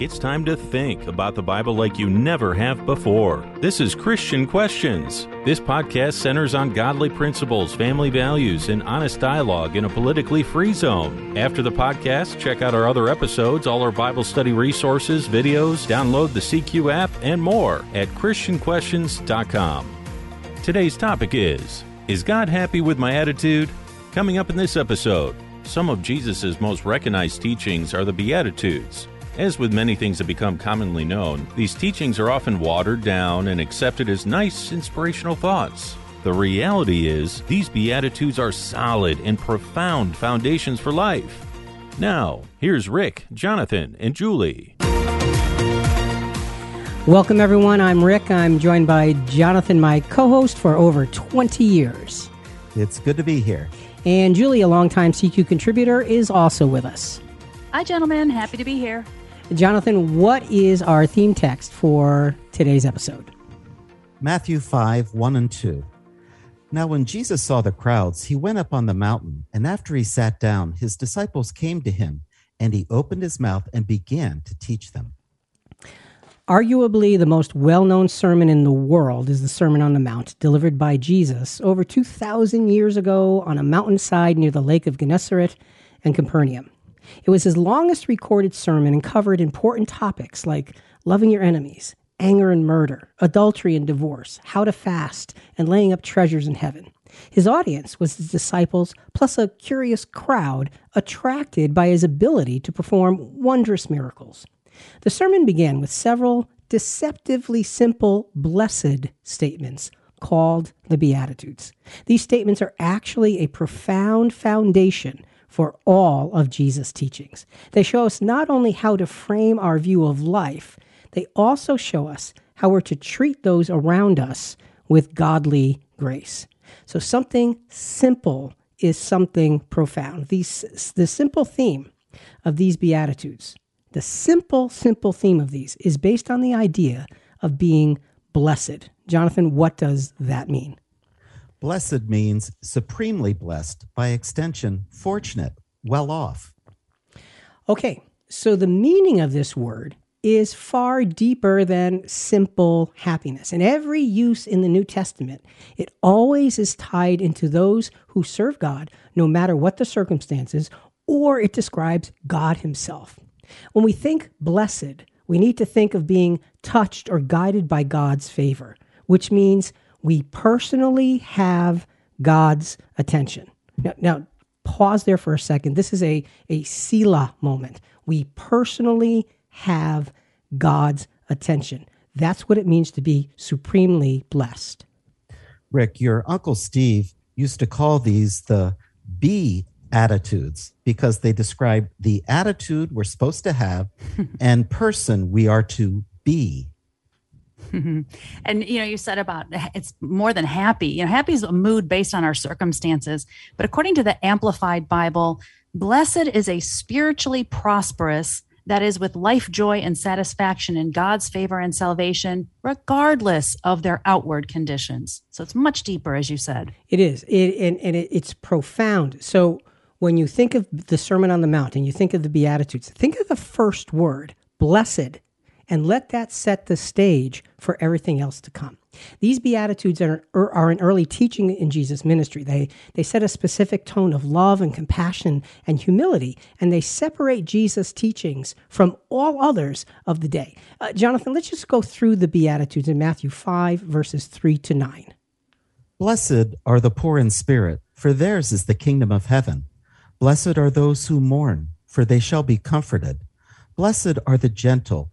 It's time to think about the Bible like you never have before. This is Christian Questions. This podcast centers on godly principles, family values, and honest dialogue in a politically free zone. After the podcast, check out our other episodes, all our Bible study resources, videos, download the CQ app, and more at ChristianQuestions.com. Today's topic is Is God happy with my attitude? Coming up in this episode, some of Jesus' most recognized teachings are the Beatitudes. As with many things that become commonly known, these teachings are often watered down and accepted as nice, inspirational thoughts. The reality is, these Beatitudes are solid and profound foundations for life. Now, here's Rick, Jonathan, and Julie. Welcome, everyone. I'm Rick. I'm joined by Jonathan, my co host for over 20 years. It's good to be here. And Julie, a longtime CQ contributor, is also with us. Hi, gentlemen. Happy to be here. Jonathan, what is our theme text for today's episode? Matthew 5 1 and 2. Now, when Jesus saw the crowds, he went up on the mountain, and after he sat down, his disciples came to him, and he opened his mouth and began to teach them. Arguably, the most well known sermon in the world is the Sermon on the Mount, delivered by Jesus over 2,000 years ago on a mountainside near the Lake of Gennesaret and Capernaum. It was his longest recorded sermon and covered important topics like loving your enemies, anger and murder, adultery and divorce, how to fast, and laying up treasures in heaven. His audience was his disciples, plus a curious crowd attracted by his ability to perform wondrous miracles. The sermon began with several deceptively simple, blessed statements called the Beatitudes. These statements are actually a profound foundation for all of Jesus' teachings. They show us not only how to frame our view of life, they also show us how we're to treat those around us with godly grace. So, something simple is something profound. These, the simple theme of these Beatitudes, the simple, simple theme of these is based on the idea of being blessed. Jonathan, what does that mean? Blessed means supremely blessed, by extension, fortunate, well off. Okay, so the meaning of this word is far deeper than simple happiness. In every use in the New Testament, it always is tied into those who serve God, no matter what the circumstances, or it describes God Himself. When we think blessed, we need to think of being touched or guided by God's favor, which means we personally have God's attention. Now, now, pause there for a second. This is a, a Selah moment. We personally have God's attention. That's what it means to be supremely blessed. Rick, your Uncle Steve used to call these the B attitudes because they describe the attitude we're supposed to have and person we are to be. Mm-hmm. and you know, you said about it's more than happy. You know, happy is a mood based on our circumstances. But according to the Amplified Bible, blessed is a spiritually prosperous, that is, with life joy and satisfaction in God's favor and salvation, regardless of their outward conditions. So it's much deeper, as you said. It is, it, and, and it, it's profound. So when you think of the Sermon on the Mount and you think of the Beatitudes, think of the first word, blessed and let that set the stage for everything else to come. These Beatitudes are, are an early teaching in Jesus' ministry. They, they set a specific tone of love and compassion and humility, and they separate Jesus' teachings from all others of the day. Uh, Jonathan, let's just go through the Beatitudes in Matthew 5, verses 3 to 9. Blessed are the poor in spirit, for theirs is the kingdom of heaven. Blessed are those who mourn, for they shall be comforted. Blessed are the gentle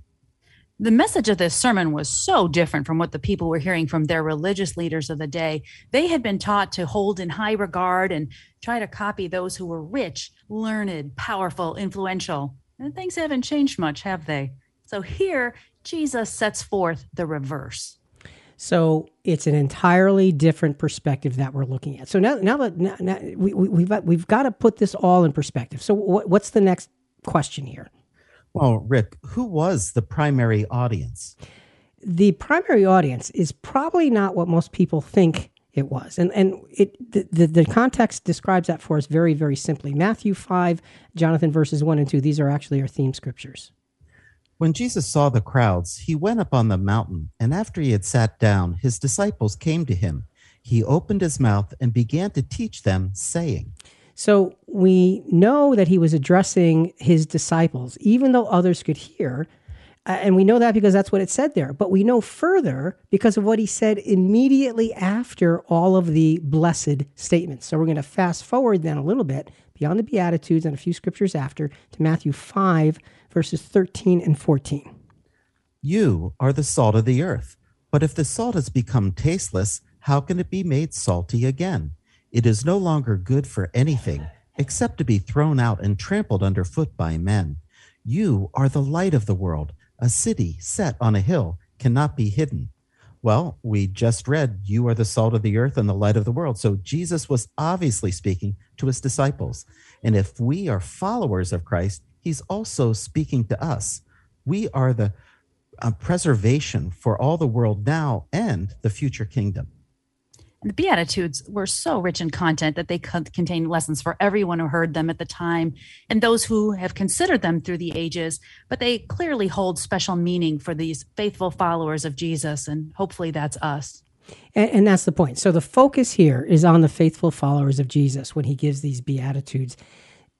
the message of this sermon was so different from what the people were hearing from their religious leaders of the day. They had been taught to hold in high regard and try to copy those who were rich, learned, powerful, influential. And things haven't changed much, have they? So here, Jesus sets forth the reverse. So it's an entirely different perspective that we're looking at. So now, now that now, now we, we, we've got, we've got to put this all in perspective. So what, what's the next question here? Well, Rick, who was the primary audience? The primary audience is probably not what most people think it was. And and it the, the, the, context describes that for us very, very simply. Matthew 5, Jonathan verses 1 and 2, these are actually our theme scriptures. When Jesus saw the crowds, he went up on the mountain, and after he had sat down, his disciples came to him. He opened his mouth and began to teach them, saying, So we know that he was addressing his disciples, even though others could hear. Uh, and we know that because that's what it said there. But we know further because of what he said immediately after all of the blessed statements. So we're going to fast forward then a little bit beyond the Beatitudes and a few scriptures after to Matthew 5, verses 13 and 14. You are the salt of the earth. But if the salt has become tasteless, how can it be made salty again? It is no longer good for anything except to be thrown out and trampled underfoot by men. You are the light of the world. A city set on a hill cannot be hidden. Well, we just read, You are the salt of the earth and the light of the world. So Jesus was obviously speaking to his disciples. And if we are followers of Christ, he's also speaking to us. We are the uh, preservation for all the world now and the future kingdom. The Beatitudes were so rich in content that they contain lessons for everyone who heard them at the time and those who have considered them through the ages. But they clearly hold special meaning for these faithful followers of Jesus, and hopefully that's us. And, and, that's the point. So the focus here is on the faithful followers of Jesus when he gives these Beatitudes.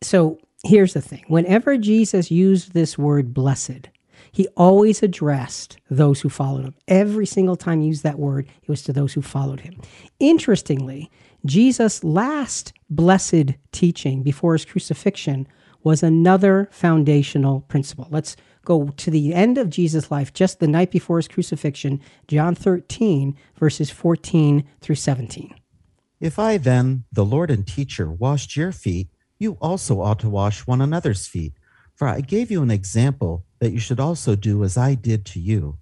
So here's the thing whenever Jesus used this word blessed, he always addressed those who followed him. Every single time he used that word, it was to those who followed him. Interestingly, Jesus' last blessed teaching before his crucifixion was another foundational principle. Let's go to the end of Jesus' life, just the night before his crucifixion, John 13, verses 14 through 17. If I then, the Lord and teacher, washed your feet, you also ought to wash one another's feet. For I gave you an example that you should also do as I did to you.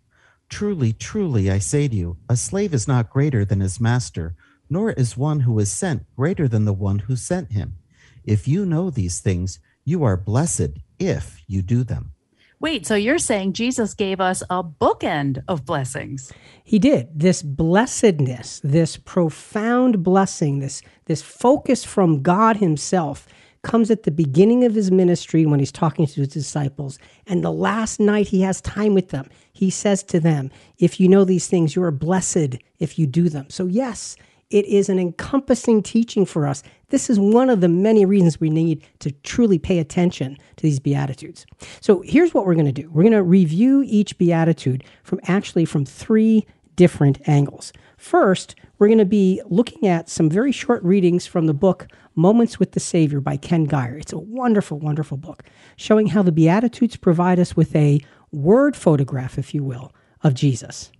Truly, truly, I say to you, a slave is not greater than his master, nor is one who is sent greater than the one who sent him. If you know these things, you are blessed if you do them. Wait, so you're saying Jesus gave us a bookend of blessings? He did. This blessedness, this profound blessing, this this focus from God himself comes at the beginning of his ministry when he's talking to his disciples. And the last night he has time with them, he says to them, If you know these things, you are blessed if you do them. So, yes, it is an encompassing teaching for us. This is one of the many reasons we need to truly pay attention to these beatitudes. So here's what we're going to do. We're going to review each beatitude from actually from three different angles. First, we're going to be looking at some very short readings from the book Moments with the Savior by Ken Gire. It's a wonderful, wonderful book showing how the Beatitudes provide us with a word photograph, if you will, of Jesus.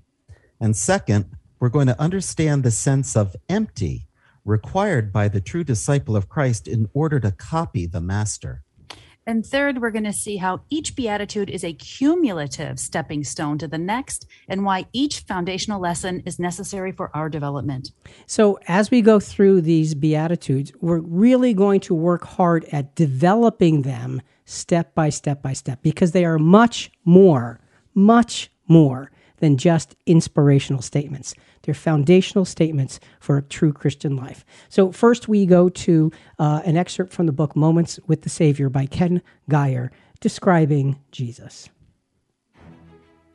And second, we're going to understand the sense of empty required by the true disciple of Christ in order to copy the Master. And third, we're going to see how each beatitude is a cumulative stepping stone to the next and why each foundational lesson is necessary for our development. So, as we go through these beatitudes, we're really going to work hard at developing them step by step by step because they are much more, much more than just inspirational statements. They're foundational statements for a true Christian life. So, first, we go to uh, an excerpt from the book Moments with the Savior by Ken Gire describing Jesus.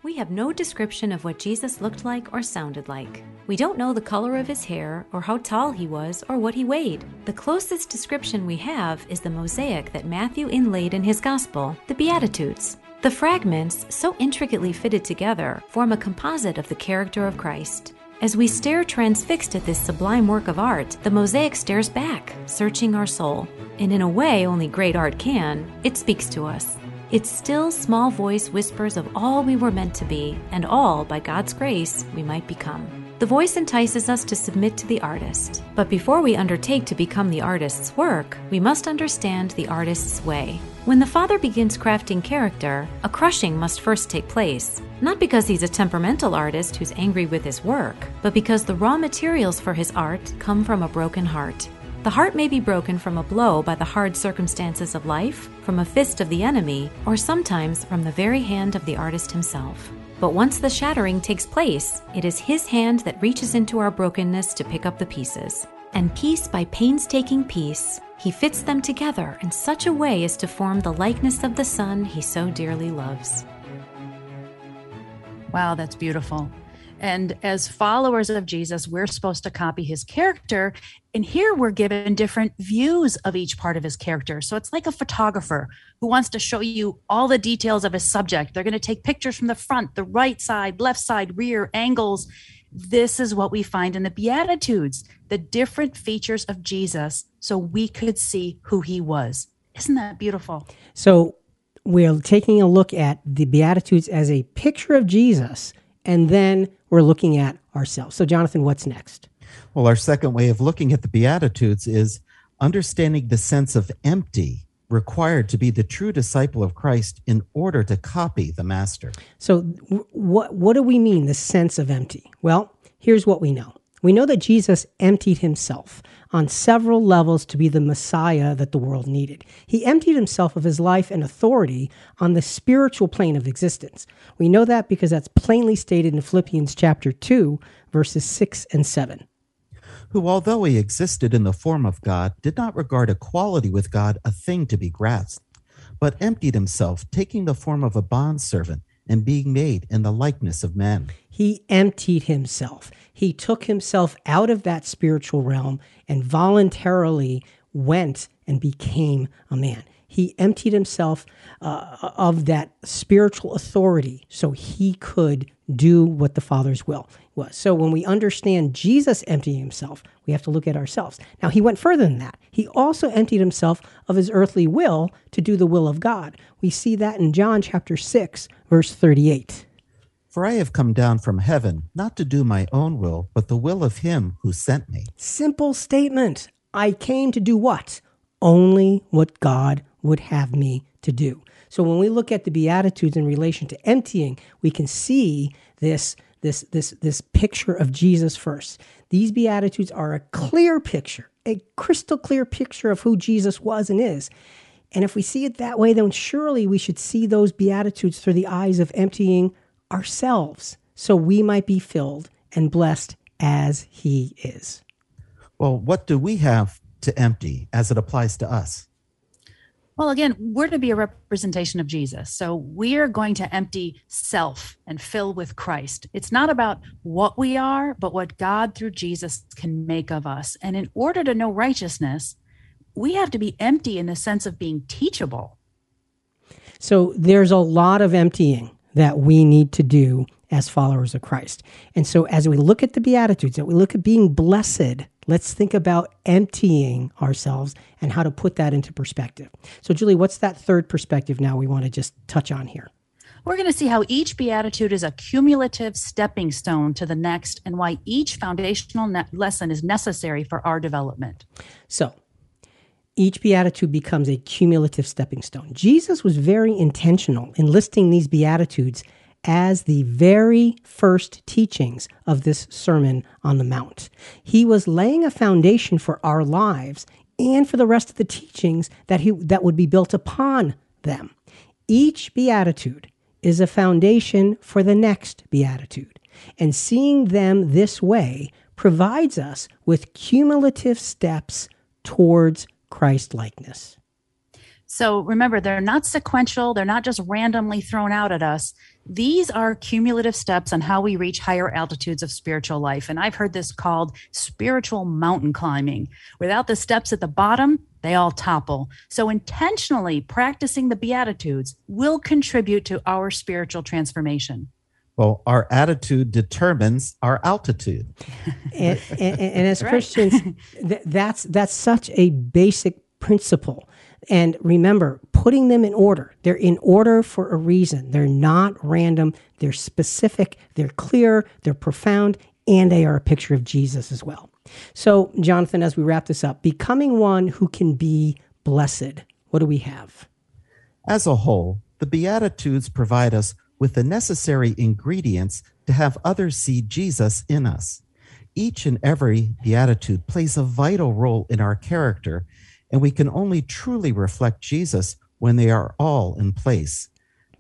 We have no description of what Jesus looked like or sounded like. We don't know the color of his hair, or how tall he was, or what he weighed. The closest description we have is the mosaic that Matthew inlaid in his Gospel, the Beatitudes. The fragments, so intricately fitted together, form a composite of the character of Christ. As we stare transfixed at this sublime work of art, the mosaic stares back, searching our soul. And in a way only great art can, it speaks to us. Its still small voice whispers of all we were meant to be, and all, by God's grace, we might become. The voice entices us to submit to the artist. But before we undertake to become the artist's work, we must understand the artist's way. When the father begins crafting character, a crushing must first take place. Not because he's a temperamental artist who's angry with his work, but because the raw materials for his art come from a broken heart. The heart may be broken from a blow by the hard circumstances of life, from a fist of the enemy, or sometimes from the very hand of the artist himself. But once the shattering takes place, it is his hand that reaches into our brokenness to pick up the pieces. And piece by painstaking piece, he fits them together in such a way as to form the likeness of the Son he so dearly loves. Wow, that's beautiful. And as followers of Jesus, we're supposed to copy his character. And here we're given different views of each part of his character. So it's like a photographer who wants to show you all the details of his subject. They're going to take pictures from the front, the right side, left side, rear, angles. This is what we find in the Beatitudes the different features of Jesus so we could see who he was. Isn't that beautiful? So we're taking a look at the Beatitudes as a picture of Jesus, and then we're looking at ourselves. So, Jonathan, what's next? Well, our second way of looking at the Beatitudes is understanding the sense of empty required to be the true disciple of Christ in order to copy the master. So, what, what do we mean, the sense of empty? Well, here's what we know we know that Jesus emptied himself on several levels to be the Messiah that the world needed. He emptied himself of his life and authority on the spiritual plane of existence. We know that because that's plainly stated in Philippians chapter 2, verses 6 and 7. Who, although he existed in the form of God, did not regard equality with God a thing to be grasped, but emptied himself, taking the form of a bondservant and being made in the likeness of men. He emptied himself. He took himself out of that spiritual realm and voluntarily went and became a man. He emptied himself uh, of that spiritual authority so he could do what the Father's will was. So when we understand Jesus emptying himself, we have to look at ourselves. Now, he went further than that. He also emptied himself of his earthly will to do the will of God. We see that in John chapter 6, verse 38. For I have come down from heaven, not to do my own will, but the will of him who sent me. Simple statement. I came to do what? Only what God would have me to do. So when we look at the Beatitudes in relation to emptying, we can see this, this, this, this picture of Jesus first. These Beatitudes are a clear picture, a crystal clear picture of who Jesus was and is. And if we see it that way, then surely we should see those Beatitudes through the eyes of emptying ourselves so we might be filled and blessed as he is. Well, what do we have to empty as it applies to us? Well, again, we're to be a representation of Jesus. So we are going to empty self and fill with Christ. It's not about what we are, but what God through Jesus can make of us. And in order to know righteousness, we have to be empty in the sense of being teachable. So there's a lot of emptying that we need to do as followers of Christ. And so as we look at the Beatitudes, that we look at being blessed, let's think about emptying ourselves and how to put that into perspective. So, Julie, what's that third perspective now we want to just touch on here? We're going to see how each beatitude is a cumulative stepping stone to the next and why each foundational ne- lesson is necessary for our development. So, each beatitude becomes a cumulative stepping stone. Jesus was very intentional in listing these beatitudes as the very first teachings of this Sermon on the Mount. He was laying a foundation for our lives and for the rest of the teachings that he that would be built upon them. Each beatitude is a foundation for the next beatitude. And seeing them this way provides us with cumulative steps towards Christ likeness. So remember, they're not sequential, they're not just randomly thrown out at us. These are cumulative steps on how we reach higher altitudes of spiritual life. And I've heard this called spiritual mountain climbing. Without the steps at the bottom, they all topple. So intentionally practicing the Beatitudes will contribute to our spiritual transformation. Well, our attitude determines our altitude. and, and, and, as right. Christians, th- that's that's such a basic principle. And remember, putting them in order. They're in order for a reason. They're not random. They're specific. They're clear. They're profound. and they are a picture of Jesus as well. So, Jonathan, as we wrap this up, becoming one who can be blessed, what do we have? As a whole, the Beatitudes provide us with the necessary ingredients to have others see Jesus in us. Each and every beatitude plays a vital role in our character, and we can only truly reflect Jesus when they are all in place.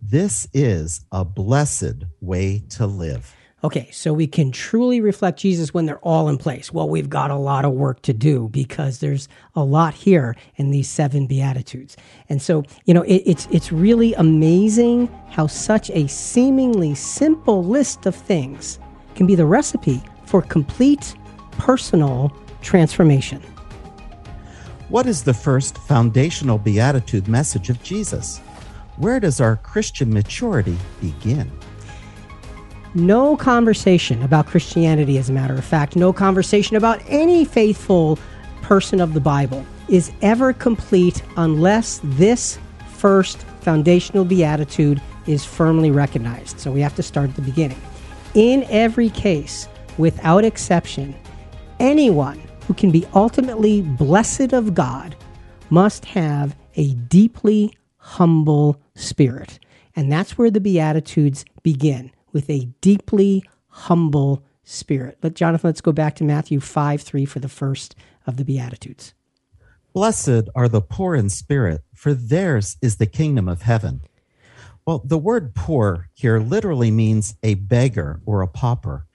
This is a blessed way to live. Okay, so we can truly reflect Jesus when they're all in place. Well, we've got a lot of work to do because there's a lot here in these seven beatitudes. And so, you know, it, it's it's really amazing how such a seemingly simple list of things can be the recipe for complete personal transformation. What is the first foundational beatitude message of Jesus? Where does our Christian maturity begin? no conversation about Christianity, as a matter of fact, no conversation about any faithful person of the Bible is ever complete unless this first foundational beatitude is firmly recognized. So we have to start at the beginning. In every case, without exception, anyone who can be ultimately blessed of God must have a deeply humble spirit. And that's where the Beatitudes begin with a deeply humble spirit. But Jonathan, let's go back to Matthew 5 3 for the first of the Beatitudes. Blessed are the poor in spirit, for theirs is the kingdom of heaven. Well, the word poor here literally means a beggar or a pauper.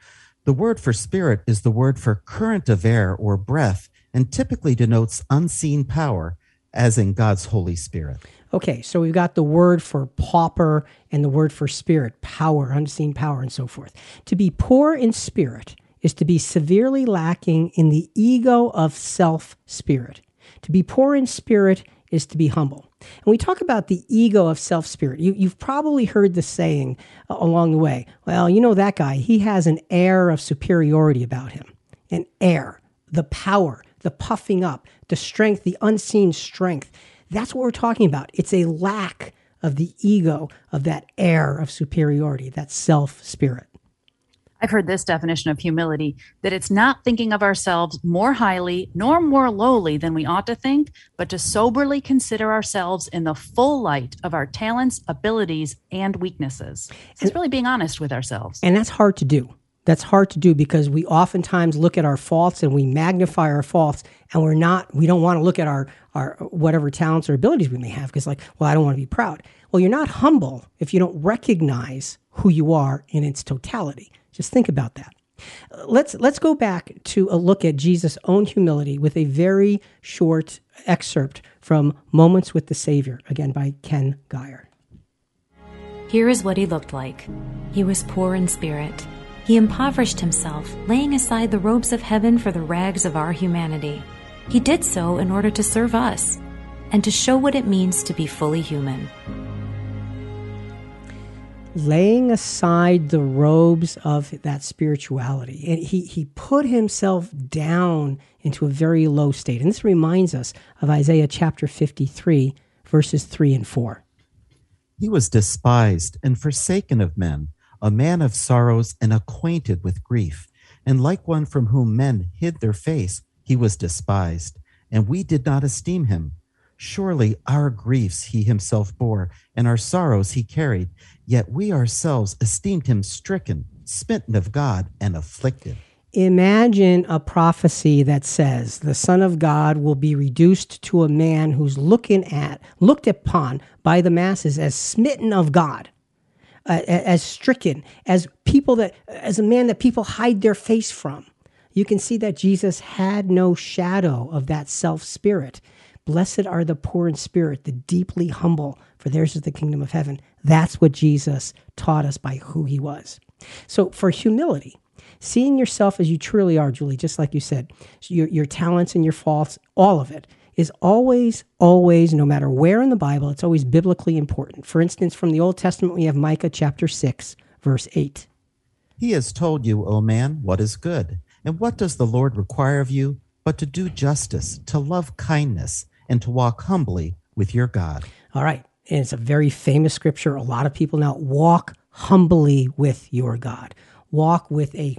The word for spirit is the word for current of air or breath and typically denotes unseen power, as in God's Holy Spirit. Okay, so we've got the word for pauper and the word for spirit, power, unseen power, and so forth. To be poor in spirit is to be severely lacking in the ego of self spirit. To be poor in spirit is to be humble. And we talk about the ego of self spirit. You, have probably heard the saying uh, along the way well, you know, that guy, he has an air of superiority about him. An air, the power, the puffing up, the strength, the unseen strength. That's what we're talking about. It's a lack of the ego, of that air of superiority, that self spirit. I've heard this definition of humility that it's not thinking of ourselves more highly nor more lowly than we ought to think, but to soberly consider ourselves in the full light of our talents, abilities, and weaknesses. It's really being honest with ourselves. And that's hard to do. That's hard to do because we oftentimes look at our faults and we magnify our faults and we're not we don't want to look at our our whatever talents or abilities we may have because like, well, I don't want to be proud. Well, you're not humble if you don't recognize who you are in its totality. Just think about that. Let's let's go back to a look at Jesus' own humility with a very short excerpt from Moments with the Savior, again by Ken Gire. Here is what he looked like. He was poor in spirit he impoverished himself, laying aside the robes of heaven for the rags of our humanity. He did so in order to serve us and to show what it means to be fully human. Laying aside the robes of that spirituality. And he, he put himself down into a very low state. And this reminds us of Isaiah chapter 53, verses 3 and 4. He was despised and forsaken of men a man of sorrows and acquainted with grief. And like one from whom men hid their face, he was despised, and we did not esteem him. Surely our griefs he himself bore, and our sorrows he carried, yet we ourselves esteemed him stricken, smitten of God, and afflicted. Imagine a prophecy that says the Son of God will be reduced to a man who's looking at, looked upon by the masses as smitten of God uh, as stricken, as people that, as a man that people hide their face from. You can see that Jesus had no shadow of that self spirit. Blessed are the poor in spirit, the deeply humble, for theirs is the kingdom of heaven. That's what Jesus taught us by who he was. So, for humility, seeing yourself as you truly are, Julie, just like you said, your, your talents and your faults, all of it, is always, always, no matter where in the Bible, it's always biblically important. For instance, from the Old Testament, we have Micah chapter 6, verse 8. He has told you, O man, what is good. And what does the Lord require of you but to do justice, to love kindness, and to walk humbly with your God? All right. And it's a very famous scripture. A lot of people now walk humbly with your God. Walk with a,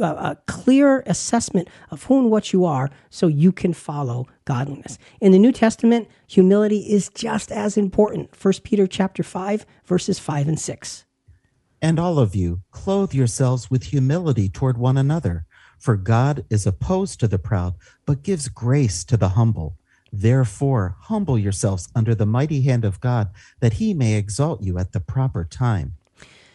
uh, a, clear assessment of who and what you are so you can follow godliness. In the New Testament, humility is just as important. 1 Peter chapter 5 verses 5 and 6. And all of you clothe yourselves with humility toward one another, for God is opposed to the proud, but gives grace to the humble. Therefore, humble yourselves under the mighty hand of God, that he may exalt you at the proper time.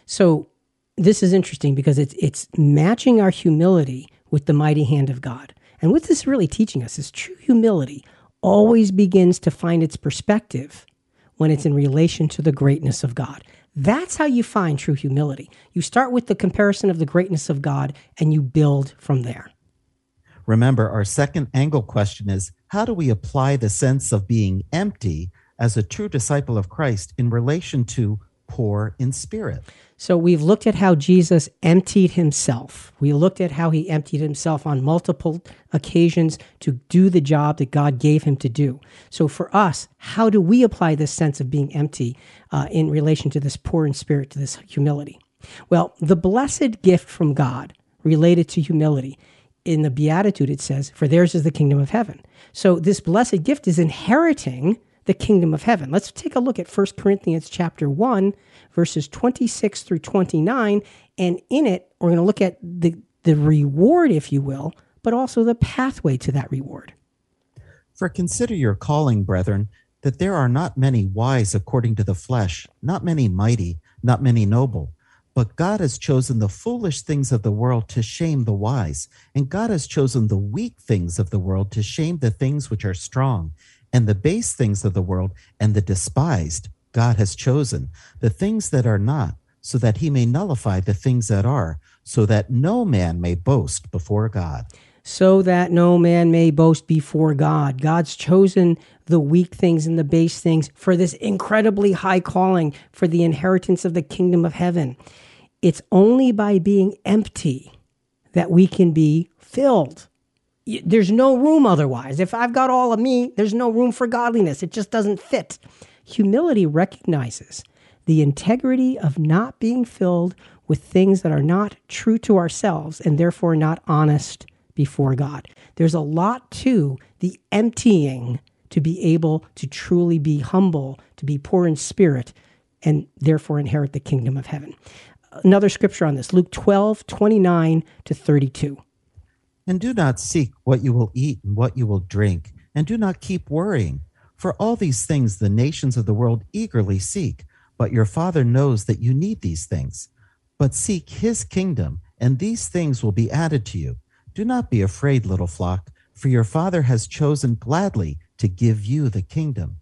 So, this is interesting because it's it's matching our humility with the mighty hand of God. And what this is really teaching us is true humility always begins to find its perspective when it's in relation to the greatness of God. That's how you find true humility. You start with the comparison of the greatness of God and you build from there. Remember, our second angle question is how do we apply the sense of being empty as a true disciple of Christ in relation to poor in spirit? So we've looked at how Jesus emptied himself. We looked at how he emptied himself on multiple occasions to do the job that God gave him to do. So for us, how do we apply this sense of being empty uh, in relation to this poor in spirit, to this humility? Well, the blessed gift from God related to humility in the Beatitude, it says, For theirs is the kingdom of heaven. So this blessed gift is inheriting the kingdom of heaven. Let's take a look at 1 Corinthians chapter 1, verses 26 through 29. And in it, we're going to look at the, the reward, if you will, but also the pathway to that reward. For consider your calling, brethren, that there are not many wise according to the flesh, not many mighty, not many noble. But God has chosen the foolish things of the world to shame the wise, and God has chosen the weak things of the world to shame the things which are strong, and the base things of the world and the despised God has chosen, the things that are not, so that he may nullify the things that are, so that no man may boast before God. So that no man may boast before God. God's chosen the weak things and the base things for this incredibly high calling for the inheritance of the kingdom of heaven. It's only by being empty that we can be filled. There's no room otherwise. If I've got all of me, there's no room for godliness. It just doesn't fit. Humility recognizes the integrity of not being filled with things that are not true to ourselves and therefore not honest before God. There's a lot to the emptying to be able to truly be humble, to be poor in spirit, and therefore inherit the kingdom of heaven. Another scripture on this Luke 12, 29 to 32. And do not seek what you will eat and what you will drink, and do not keep worrying for all these things the nations of the world eagerly seek, but your Father knows that you need these things. But seek his kingdom, and these things will be added to you. Do not be afraid, little flock, for your Father has chosen gladly to give you the kingdom.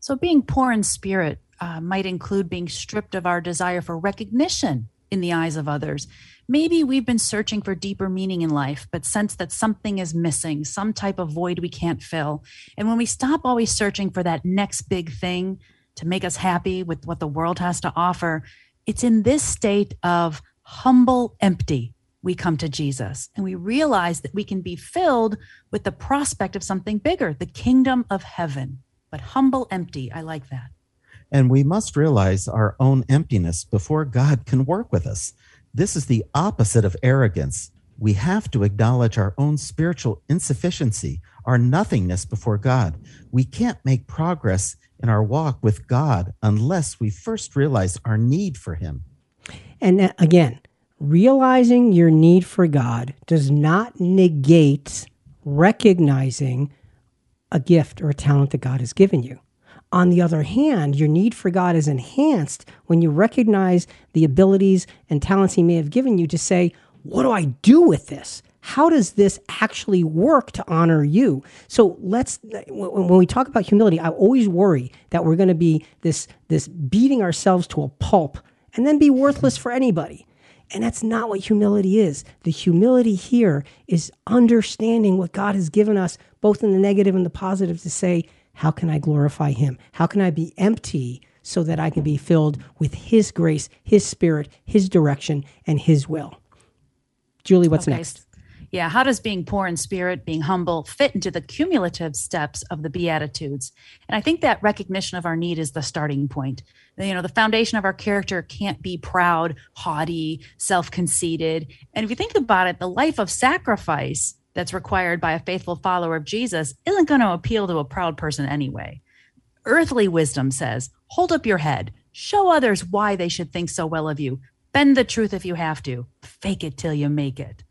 So, being poor in spirit uh, might include being stripped of our desire for recognition in the eyes of others. Maybe we've been searching for deeper meaning in life, but sense that something is missing, some type of void we can't fill. And when we stop always searching for that next big thing to make us happy with what the world has to offer, it's in this state of humble empty we come to Jesus and we realize that we can be filled with the prospect of something bigger, the kingdom of heaven. But humble empty, I like that. And we must realize our own emptiness before God can work with us. This is the opposite of arrogance. We have to acknowledge our own spiritual insufficiency, our nothingness before God. We can't make progress in our walk with God unless we first realize our need for Him. And again, realizing your need for God does not negate recognizing a gift or a talent that God has given you. On the other hand, your need for God is enhanced when you recognize the abilities and talents He may have given you to say, What do I do with this? How does this actually work to honor you? So let's, when we talk about humility, I always worry that we're going to be this, this beating ourselves to a pulp and then be worthless for anybody. And that's not what humility is. The humility here is understanding what God has given us, both in the negative and the positive, to say, how can I glorify Him? How can I be empty so that I can be filled with His grace, His Spirit, His direction, and His will? Julie, what's okay. next? Yeah, how does being poor in spirit, being humble, fit into the cumulative steps of the Beatitudes? And I think that recognition of our need is the starting point. You know, the foundation of our character can't be proud, haughty, self conceited. And if you think about it, the life of sacrifice that's required by a faithful follower of Jesus isn't going to appeal to a proud person anyway. Earthly wisdom says, hold up your head, show others why they should think so well of you, bend the truth if you have to, fake it till you make it.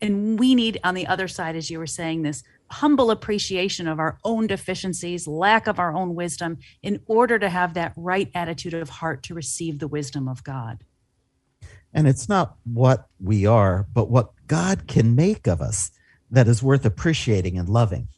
And we need on the other side as you were saying this humble appreciation of our own deficiencies lack of our own wisdom in order to have that right attitude of heart to receive the wisdom of god. And it's not what we are but what god can make of us that is worth appreciating and loving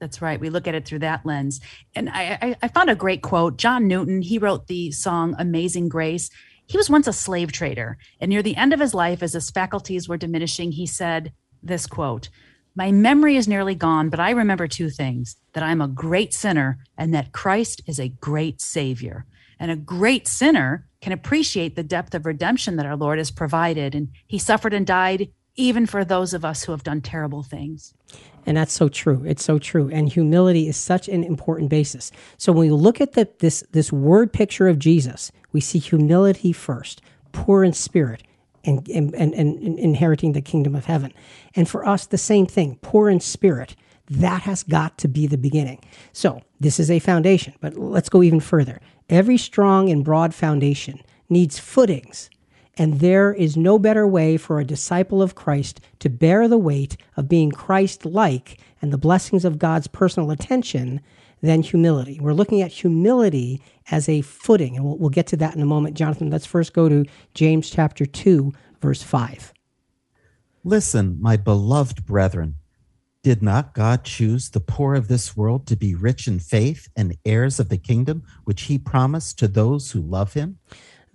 that's right. We look at it through that lens. And I, I, found a great quote. John Newton, he wrote the song Amazing Grace. He was once a slave trader, and near the end of his life, as his faculties were diminishing, he said this quote My memory is nearly gone, but I remember two things that I'm a great sinner and that Christ is a great Savior. And a great sinner can appreciate the depth of redemption that our Lord has provided. And he suffered and died even for those of us who have done terrible things. And that's so true. It's so true. And humility is such an important basis. So when we look at the, this, this word picture of Jesus, we see humility first, poor in spirit, and, and, and, and inheriting the kingdom of heaven. And for us, the same thing, poor in spirit. That has got to be the beginning. So this is a foundation, but let's go even further. Every strong and broad foundation needs footings and there is no better way for a disciple of Christ to bear the weight of being Christ like and the blessings of God's personal attention than humility. We're looking at humility as a footing, and we'll, we'll, get to that in a moment. Jonathan, let's first go to James chapter 2, verse 5. Listen, my beloved brethren. Did not God choose the poor of this world to be rich in faith and heirs of the kingdom which he promised to those who love him?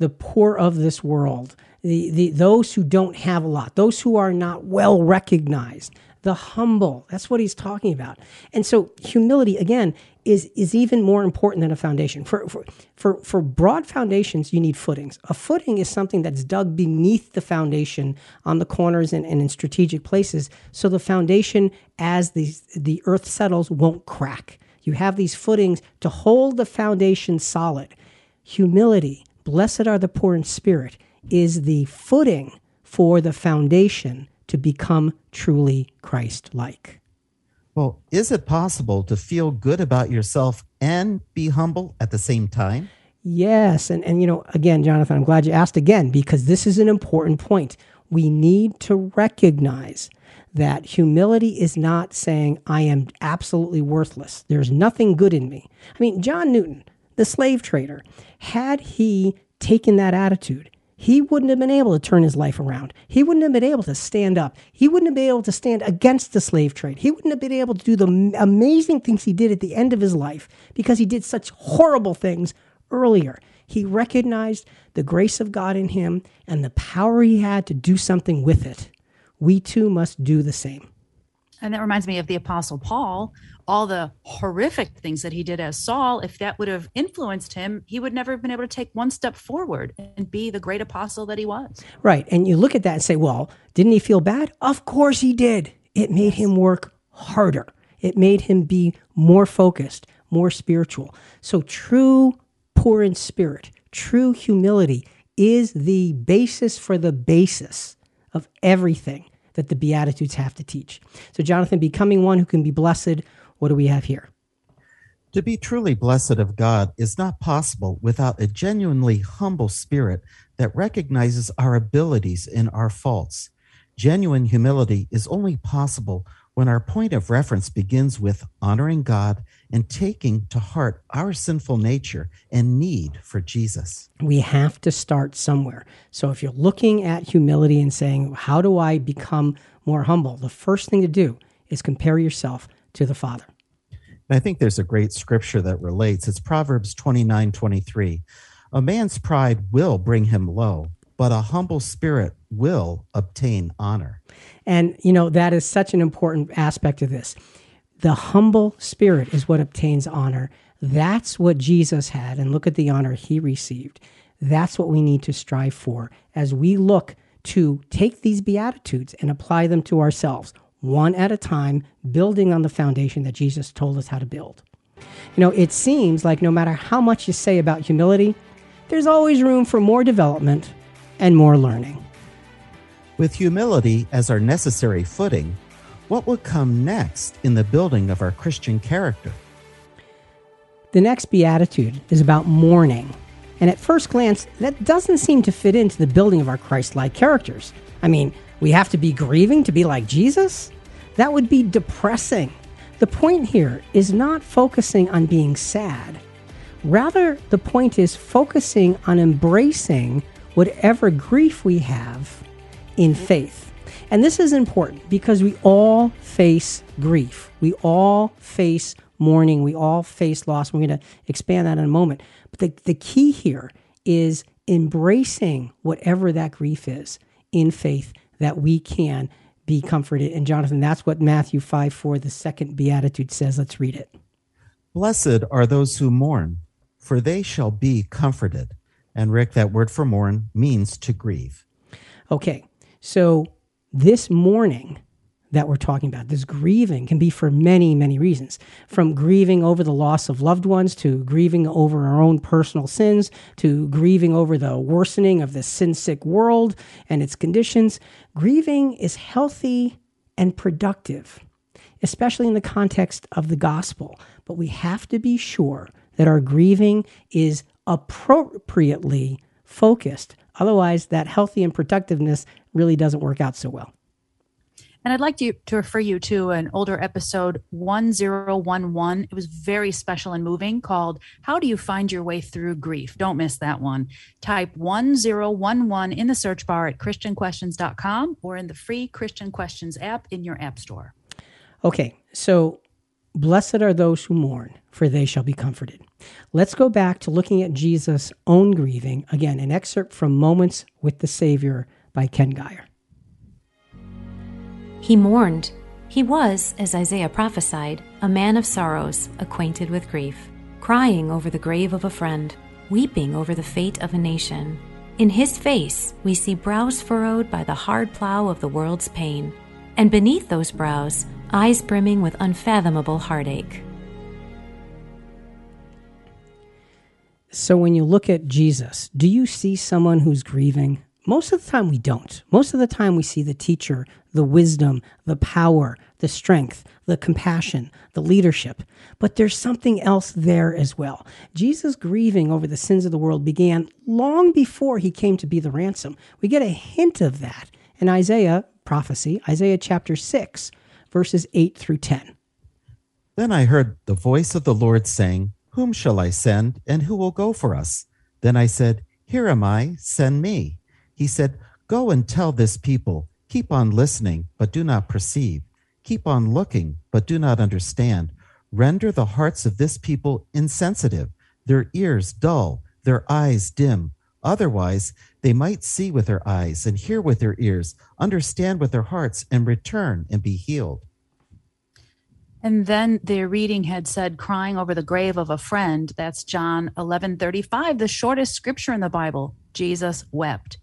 The poor of this world, the, the, those who don't have a lot, those who are not well recognized, the humble. That's what he's talking about. And so humility, again, is, is even more important than a foundation. For, for, for, for broad foundations, you need footings. A footing is something that's dug beneath the foundation on the corners and, and in strategic places. So the foundation, as the, the earth settles, won't crack. You have these footings to hold the foundation solid. Humility, blessed are the poor in spirit, is the footing for the foundation to become truly Christ like. Well, is it possible to feel good about yourself and be humble at the same time? Yes. And, and, you know, again, Jonathan, I'm glad you asked again because this is an important point. We need to recognize that humility is not saying, I am absolutely worthless. There's nothing good in me. I mean, John Newton, the slave trader, had he taken that attitude, he wouldn't have been able to turn his life around. He wouldn't have been able to stand up. He wouldn't have been able to stand against the slave trade. He wouldn't have been able to do the amazing things he did at the end of his life because he did such horrible things earlier. He recognized the grace of God in him and the power he had to do something with it. We too must do the same. And that reminds me of the Apostle Paul, all the horrific things that he did as Saul. If that would have influenced him, he would never have been able to take one step forward and be the great apostle that he was. Right. And you look at that and say, well, didn't he feel bad? Of course he did. It made him work harder, it made him be more focused, more spiritual. So, true poor in spirit, true humility is the basis for the basis of everything that the Beatitudes have to teach. So, Jonathan, becoming one who can be blessed, what do we have here? To be truly blessed of God is not possible without a genuinely humble spirit that recognizes our abilities and our faults. Genuine humility is only possible when our point of reference begins with honoring God and taking to heart our sinful nature and need for Jesus. We have to start somewhere. So if you're looking at humility and saying, How do I become more humble? The first thing to do is compare yourself to the Father. I think there's a great scripture that relates. It's Proverbs 29 23. A man's pride will bring him low, but a humble spirit will obtain honor. And, you know, that is such an important aspect of this. The humble spirit is what obtains honor. That's what Jesus had. And look at the honor he received. That's what we need to strive for as we look to take these Beatitudes and apply them to ourselves. one at a time, building on the foundation that Jesus told us how to build. You know, it seems like no matter how much you say about humility, there's always room for more development and more learning. With humility as our necessary footing, what would come next in the building of our Christian character? The next beatitude is about mourning. And at first glance, that doesn't seem to fit into the building of our Christ like characters. I mean, we have to be grieving to be like Jesus? That would be depressing. The point here is not focusing on being sad. Rather, the point is focusing on embracing whatever grief we have in faith. And this is important because we all face grief. We all face mourning. We all face loss. We're going to expand that in a moment. But the, the key here is embracing whatever that grief is in faith that we can be comforted. And Jonathan, that's what Matthew 5 4, the second beatitude says. Let's read it. Blessed are those who mourn, for they shall be comforted. And Rick, that word for mourn means to grieve. Okay, so this mourning that we're talking about, this grieving, can be for many, many reasons. From grieving over the loss of loved ones, to grieving over our own personal sins, to grieving over the worsening of the sin sick world and its conditions. Grieving is healthy and productive, especially in the context of the gospel. But we have to be sure that our grieving is appropriately focused. Otherwise, that healthy and productiveness really doesn't work out so well. And I'd like to, to refer you to an older episode 1011. It was very special and moving called How Do You Find Your Way Through Grief? Don't miss that one. Type 1011 in the search bar at ChristianQuestions.com or in the free Christian Questions app in your app store. Okay, so blessed are those who mourn, for they shall be comforted. Let's go back to looking at Jesus' own grieving. Again, an excerpt from Moments with the Savior by Ken Gire. He mourned. He was, as Isaiah prophesied, a man of sorrows, acquainted with grief, crying over the grave of a friend, weeping over the fate of a nation. In his face, we see brows furrowed by the hard plow of the world's pain, and beneath those brows, eyes brimming with unfathomable heartache. So, when you look at Jesus, do you see someone who's grieving? Most of the time, we don't. Most of the time, we see the teacher, the wisdom, the power, the strength, the compassion, the leadership. But there's something else there as well. Jesus' grieving over the sins of the world began long before he came to be the ransom. We get a hint of that in Isaiah prophecy, Isaiah chapter 6, verses 8 through 10. Then I heard the voice of the Lord saying, Whom shall I send, and who will go for us? Then I said, Here am I, send me. He said, Go and tell this people, keep on listening, but do not perceive. Keep on looking, but do not understand. Render the hearts of this people insensitive, their ears dull, their eyes dim. Otherwise, they might see with their eyes and hear with their ears, understand with their hearts, and return and be healed. And then the reading had said, crying over the grave of a friend. That's John 11 35, the shortest scripture in the Bible. Jesus wept.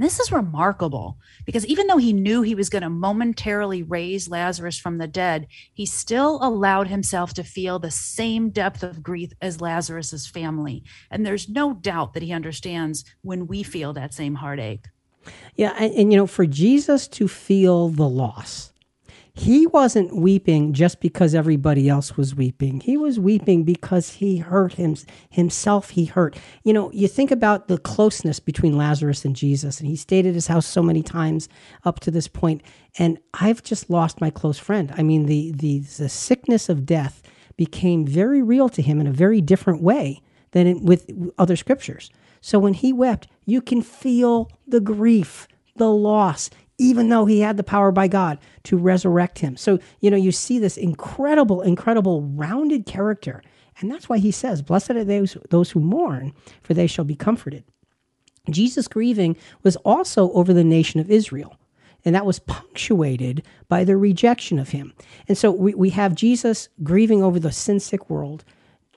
This is remarkable because even though he knew he was going to momentarily raise Lazarus from the dead, he still allowed himself to feel the same depth of grief as Lazarus's family. And there's no doubt that he understands when we feel that same heartache. Yeah, and, and you know, for Jesus to feel the loss, he wasn't weeping just because everybody else was weeping. He was weeping because he hurt him, himself. He hurt. You know, you think about the closeness between Lazarus and Jesus, and he stayed at his house so many times up to this point. And I've just lost my close friend. I mean, the the, the sickness of death became very real to him in a very different way than with other scriptures. So when he wept, you can feel the grief, the loss even though he had the power by God to resurrect him. So, you know, you see this incredible, incredible rounded character. And that's why he says, Blessed are those, those who mourn, for they shall be comforted. Jesus' grieving was also over the nation of Israel. And that was punctuated by their rejection of him. And so we, we have Jesus grieving over the sin sick world,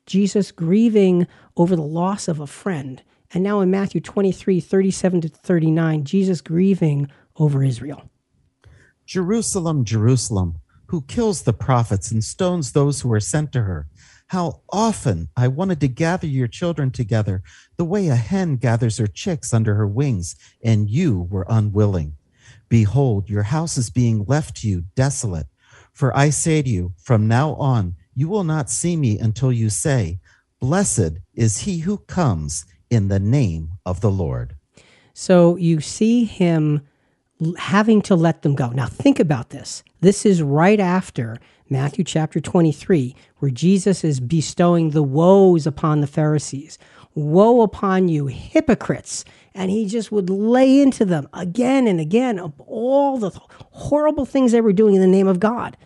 Jesus grieving over the loss of a friend. And now in Matthew 23, 37 to 39, Jesus grieving over Israel. Jerusalem, Jerusalem, who kills the prophets and stones those who are sent to her. How often I wanted to gather your children together the way a hen gathers her chicks under her wings, and you were unwilling. Behold, your house is being left to you desolate. For I say to you, from now on, you will not see me until you say, Blessed is he who comes in the name of the Lord. So you see him having to let them go. Now, think about this. This is right after Matthew chapter 23, where Jesus is bestowing the woes upon the Pharisees. Woe upon you, hypocrites. And he just would lay into them again and again of all the horrible things they were doing in the name of God.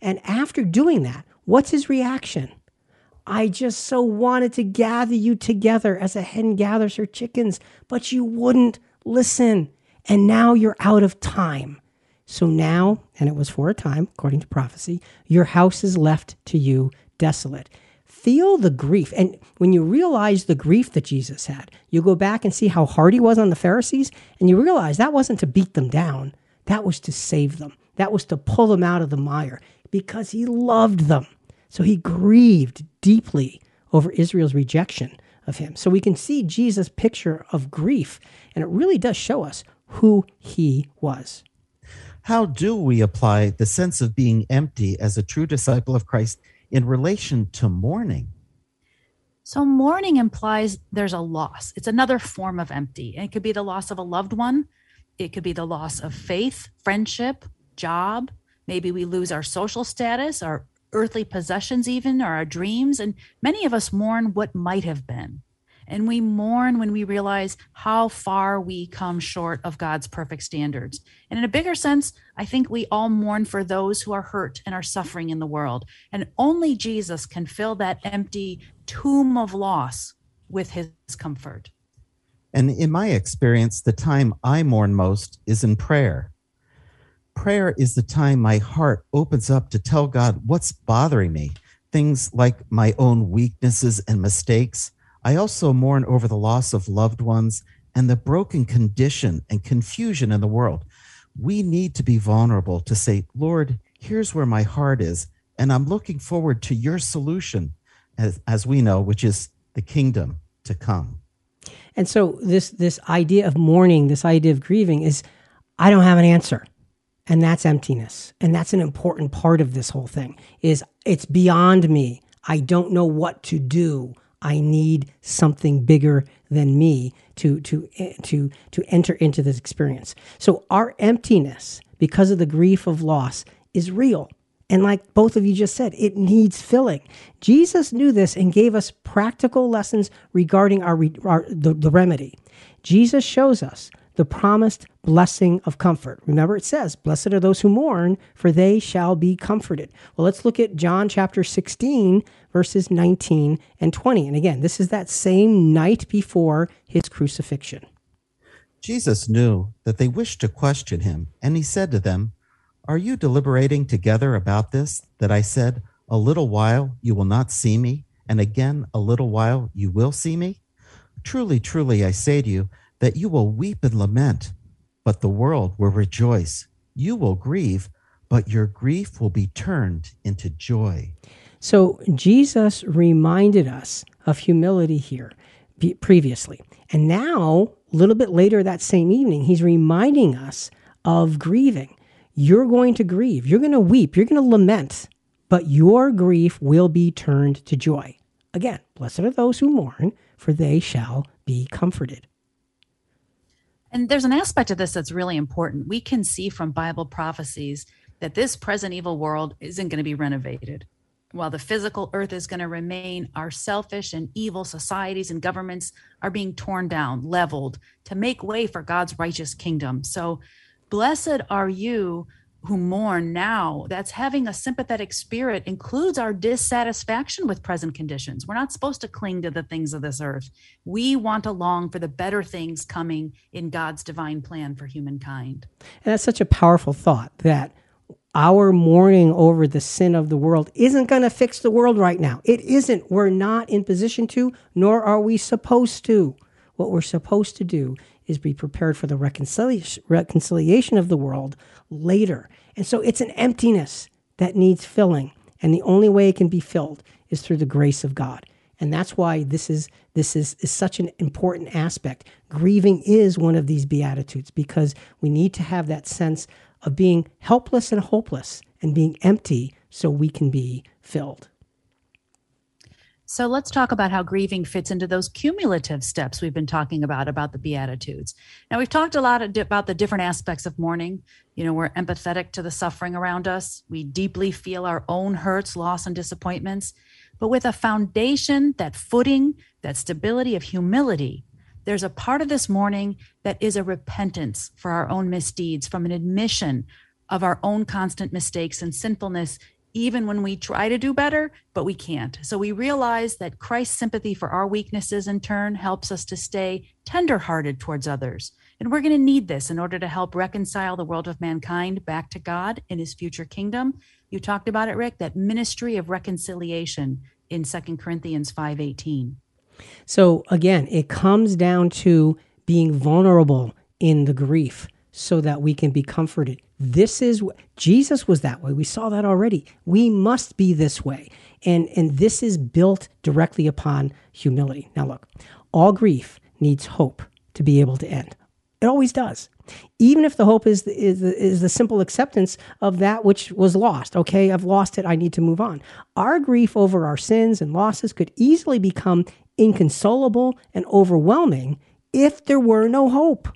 And after doing that, what's his reaction? I just so wanted to gather you together as a hen gathers her chickens, but you wouldn't listen. And now you're out of time. So now, and it was for a time, according to prophecy, your house is left to you desolate. Feel the grief. And when you realize the grief that Jesus had, you go back and see how hard he was on the Pharisees, and you realize that wasn't to beat them down, that was to save them, that was to pull them out of the mire because he loved them. So he grieved deeply over Israel's rejection of him. So we can see Jesus' picture of grief, and it really does show us who he was. How do we apply the sense of being empty as a true disciple of Christ in relation to mourning? So, mourning implies there's a loss. It's another form of empty. And it could be the loss of a loved one, it could be the loss of faith, friendship, job. Maybe we lose our social status, our earthly possessions, even, or our dreams. And many of us mourn what might have been. And we mourn when we realize how far we come short of God's perfect standards. And in a bigger sense, I think we all mourn for those who are hurt and are suffering in the world. And only Jesus can fill that empty tomb of loss with his comfort. And in my experience, the time I mourn most is in prayer. Prayer is the time my heart opens up to tell God what's bothering me, things like my own weaknesses and mistakes I also mourn over the loss of loved ones and the broken condition and confusion in the world. We need to be vulnerable to say, Lord, here's where my heart is, and I'm looking forward to your solution, as, as we know, which is the kingdom to come. And so this this idea of mourning, this idea of grieving is I don't have an answer. And that's emptiness. And that's an important part of this whole thing is it's beyond me. I don't know what to do. I need something bigger than me to to to to enter into this experience. So our emptiness because of the grief of loss is real. And like both of you just said, it needs filling. Jesus knew this and gave us practical lessons regarding our, our the, the remedy. Jesus shows us the promised blessing of comfort. Remember, it says, Blessed are those who mourn, for they shall be comforted. Well, let's look at John chapter 16, verses 19 and 20. And again, this is that same night before his crucifixion. Jesus knew that they wished to question him, and he said to them, Are you deliberating together about this, that I said, A little while you will not see me, and again a little while you will see me? Truly, truly, I say to you, that you will weep and lament, but the world will rejoice. You will grieve, but your grief will be turned into joy. So Jesus reminded us of humility here previously. And now, a little bit later that same evening, he's reminding us of grieving. You're going to grieve, you're going to weep, you're going to lament, but your grief will be turned to joy. Again, blessed are those who mourn, for they shall be comforted. And there's an aspect of this that's really important. We can see from Bible prophecies that this present evil world isn't going to be renovated. While the physical earth is going to remain, our selfish and evil societies and governments are being torn down, leveled to make way for God's righteous kingdom. So, blessed are you who mourn now, that's having a sympathetic spirit includes our dissatisfaction with present conditions. We're not supposed to cling to the things of this earth. We want to long for the better things coming in God's divine plan for humankind. And that's such a powerful thought that our mourning over the sin of the world isn't going to fix the world right now. It isn't. We're not in position to, nor are we supposed to. What we're supposed to do is be prepared for the reconciliation, reconciliation of the world later. And so it's an emptiness that needs filling. And the only way it can be filled is through the grace of God. And that's why this is this is, is such an important aspect. Grieving is one of these beatitudes because we need to have that sense of being helpless and hopeless and being empty so we can be filled. So let's talk about how grieving fits into those cumulative steps we've been talking about about the beatitudes. Now we've talked a lot about the different aspects of mourning. You know, we're empathetic to the suffering around us. We deeply feel our own hurts, loss and disappointments, but with a foundation, that footing, that stability of humility, there's a part of this mourning that is a repentance for our own misdeeds from an admission of our own constant mistakes and sinfulness even when we try to do better, but we can't. So we realize that Christ's sympathy for our weaknesses in turn helps us to stay tenderhearted towards others. And we're going to need this in order to help reconcile the world of mankind back to God in his future kingdom. You talked about it, Rick, that ministry of reconciliation in Second Corinthians 5:18. So again, it comes down to being vulnerable in the grief so that we can be comforted. This is Jesus was that way. We saw that already. We must be this way. And and this is built directly upon humility. Now look, all grief needs hope to be able to end. It always does. Even if the hope is is is the simple acceptance of that which was lost. Okay, I've lost it. I need to move on. Our grief over our sins and losses could easily become inconsolable and overwhelming if there were no hope.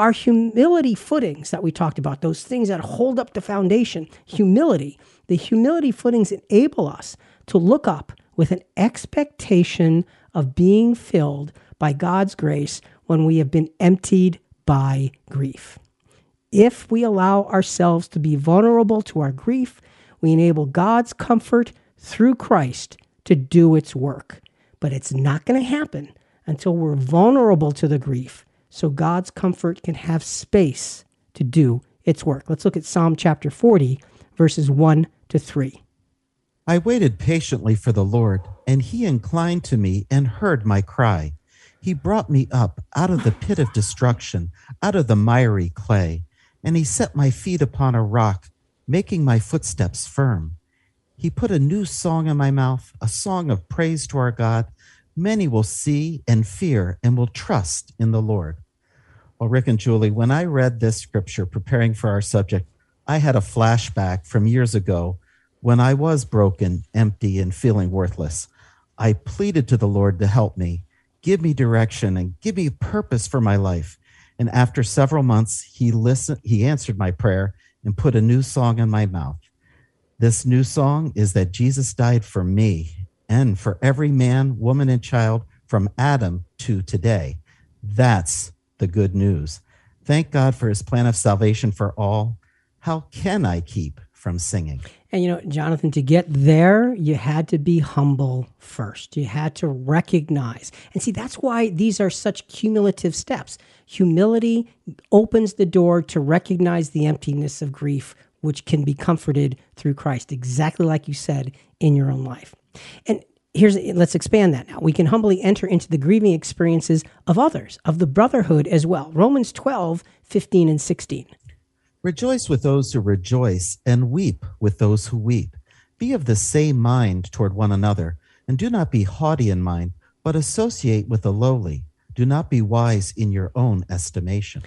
Our humility footings that we talked about, those things that hold up the foundation, humility, the humility footings enable us to look up with an expectation of being filled by God's grace when we have been emptied by grief. If we allow ourselves to be vulnerable to our grief, we enable God's comfort through Christ to do its work. But it's not going to happen until we're vulnerable to the grief so God's comfort can have space to do its work. Let's look at Psalm chapter 40, verses 1 to 3. I waited patiently for the Lord, and he inclined to me and heard my cry. He brought me up out of the pit of destruction, out of the miry clay, and he set my feet upon a rock, making my footsteps firm. He put a new song in my mouth, a song of praise to our God many will see and fear and will trust in the Lord. Well, Rick and Julie, when I read this scripture preparing for our subject, I had a flashback from years ago when I was broken, empty, and feeling worthless. I pleaded to the Lord to help me, give me direction, and give me purpose for my life. And after several months, he listened, he answered my prayer and put a new song in my mouth. This new song is that Jesus died for me and for every man, woman, and child from Adam to today. That's the good news. Thank God for his plan of salvation for all. How can I keep from singing? And you know, Jonathan, to get there, you had to be humble first. You had to recognize. And see, that's why these are such cumulative steps. Humility opens the door to recognize the emptiness of grief, which can be comforted through Christ, exactly like you said in your own life. And here's let's expand that now. We can humbly enter into the grieving experiences of others, of the brotherhood as well. Romans 12, 15, and 16. Rejoice with those who rejoice, and weep with those who weep. Be of the same mind toward one another, and do not be haughty in mind, but associate with the lowly. Do not be wise in your own estimation.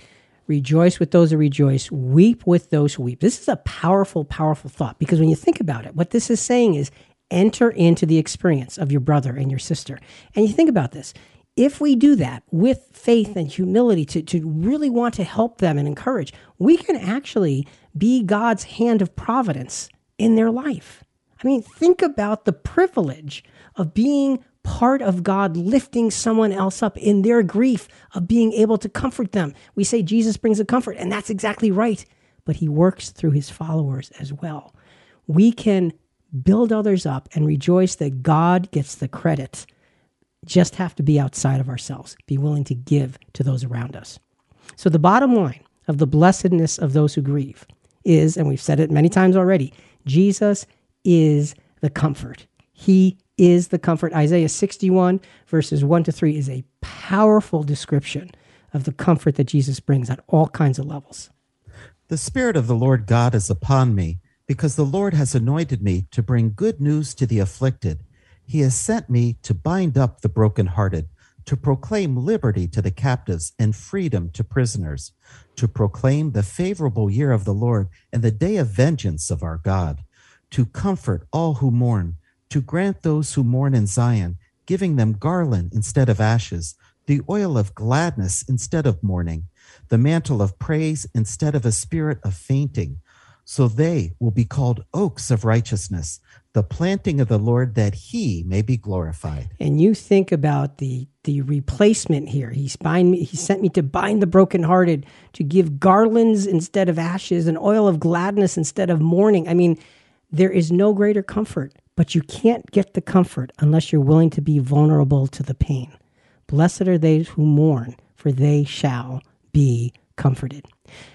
Rejoice with those who rejoice, weep with those who weep. This is a powerful, powerful thought because when you think about it, what this is saying is enter into the experience of your brother and your sister. And you think about this. If we do that with faith and humility to, to really want to help them and encourage, we can actually be God's hand of providence in their life. I mean, think about the privilege of being part of God lifting someone else up in their grief, of being able to comfort them. We say Jesus brings a comfort, and that's exactly right, but he works through his followers as well. We can build others up, and rejoice that God gets the credit. Just have to be outside of ourselves, be willing to give to those around us. So, the bottom line of the blessedness of those who grieve is, and we've said it many times already, Jesus is the comfort. He is the comfort. Isaiah 61, verses 1 to 3, is a powerful description of the comfort that Jesus brings at all kinds of levels. The Spirit of the Lord God is upon me, because the Lord has anointed me to bring good news to the afflicted. He has sent me to bind up the brokenhearted, to proclaim liberty to the captives and freedom to prisoners, to proclaim the favorable year of the Lord and the day of vengeance of our God, to comfort all who mourn, to grant those who mourn in Zion, giving them garland instead of ashes, the oil of gladness instead of mourning, the mantle of praise instead of a spirit of fainting. So they will be called oaks of righteousness, the planting of the Lord that he may be glorified. And you think about the the replacement here. He's bind me, he sent me to bind the brokenhearted, to give garlands instead of ashes, and oil of gladness instead of mourning. I mean, there is no greater comfort, but you can't get the comfort unless you're willing to be vulnerable to the pain. Blessed are they who mourn, for they shall be comforted.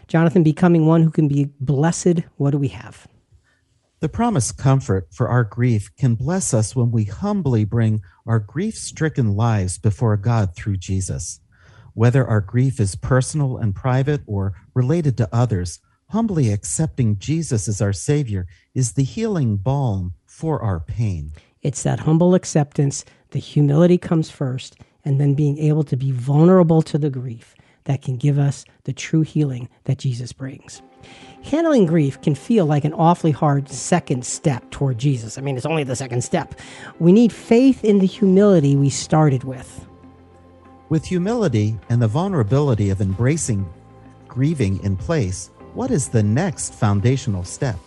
Jonathan, becoming one who can be blessed, what do we have? The promised comfort for our grief can bless us when we humbly bring our grief stricken lives before God through Jesus. Whether our grief is personal and private or related to others, humbly accepting Jesus as our Savior is the healing balm for our pain. It's that humble acceptance, the humility comes first, and then being able to be vulnerable to the grief that can give us the true healing that Jesus brings. Handling grief can feel like an awfully hard second step toward Jesus. I mean, it's only the second step. We need faith in the humility we started with. With humility and the vulnerability of embracing grieving in place, what is the next foundational step?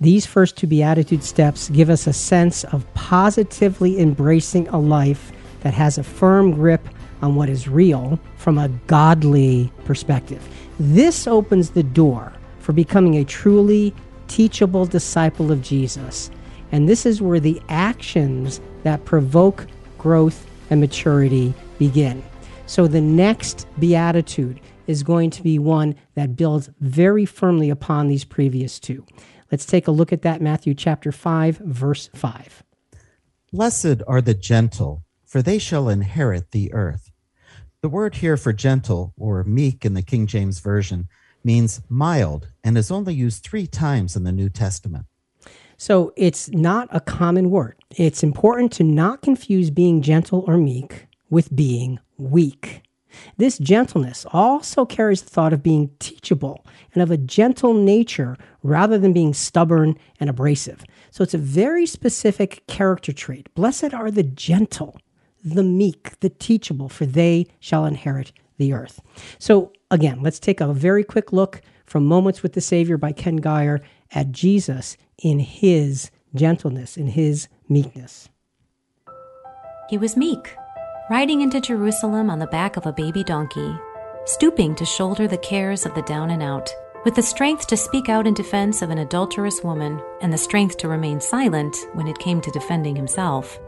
These first two Beatitude steps give us a sense of positively embracing a life that has a firm grip on what is real from a godly perspective. This opens the door for becoming a truly teachable disciple of Jesus. And this is where the actions that provoke growth and maturity begin. So the next beatitude is going to be one that builds very firmly upon these previous two. Let's take a look at that Matthew chapter 5 verse 5. Blessed are the gentle, for they shall inherit the earth. The word here for gentle, or meek in the King James Version, means mild and is only used three times in the New Testament. So it's not a common word. It's important to not confuse being gentle or meek with being weak. This gentleness also carries the thought of being teachable and of a gentle nature rather than being stubborn and abrasive. So it's a very specific character trait. Blessed are the gentle the meek, the teachable, for they shall inherit the earth. So, again, let's take a very quick look from Moments with the Savior by Ken Gire at Jesus in his gentleness, in his meekness. He was meek, riding into Jerusalem on the back of a baby donkey, stooping to shoulder the cares of the down and out, with the strength to speak out in defense of an adulterous woman and the strength to remain silent when it came to defending himself.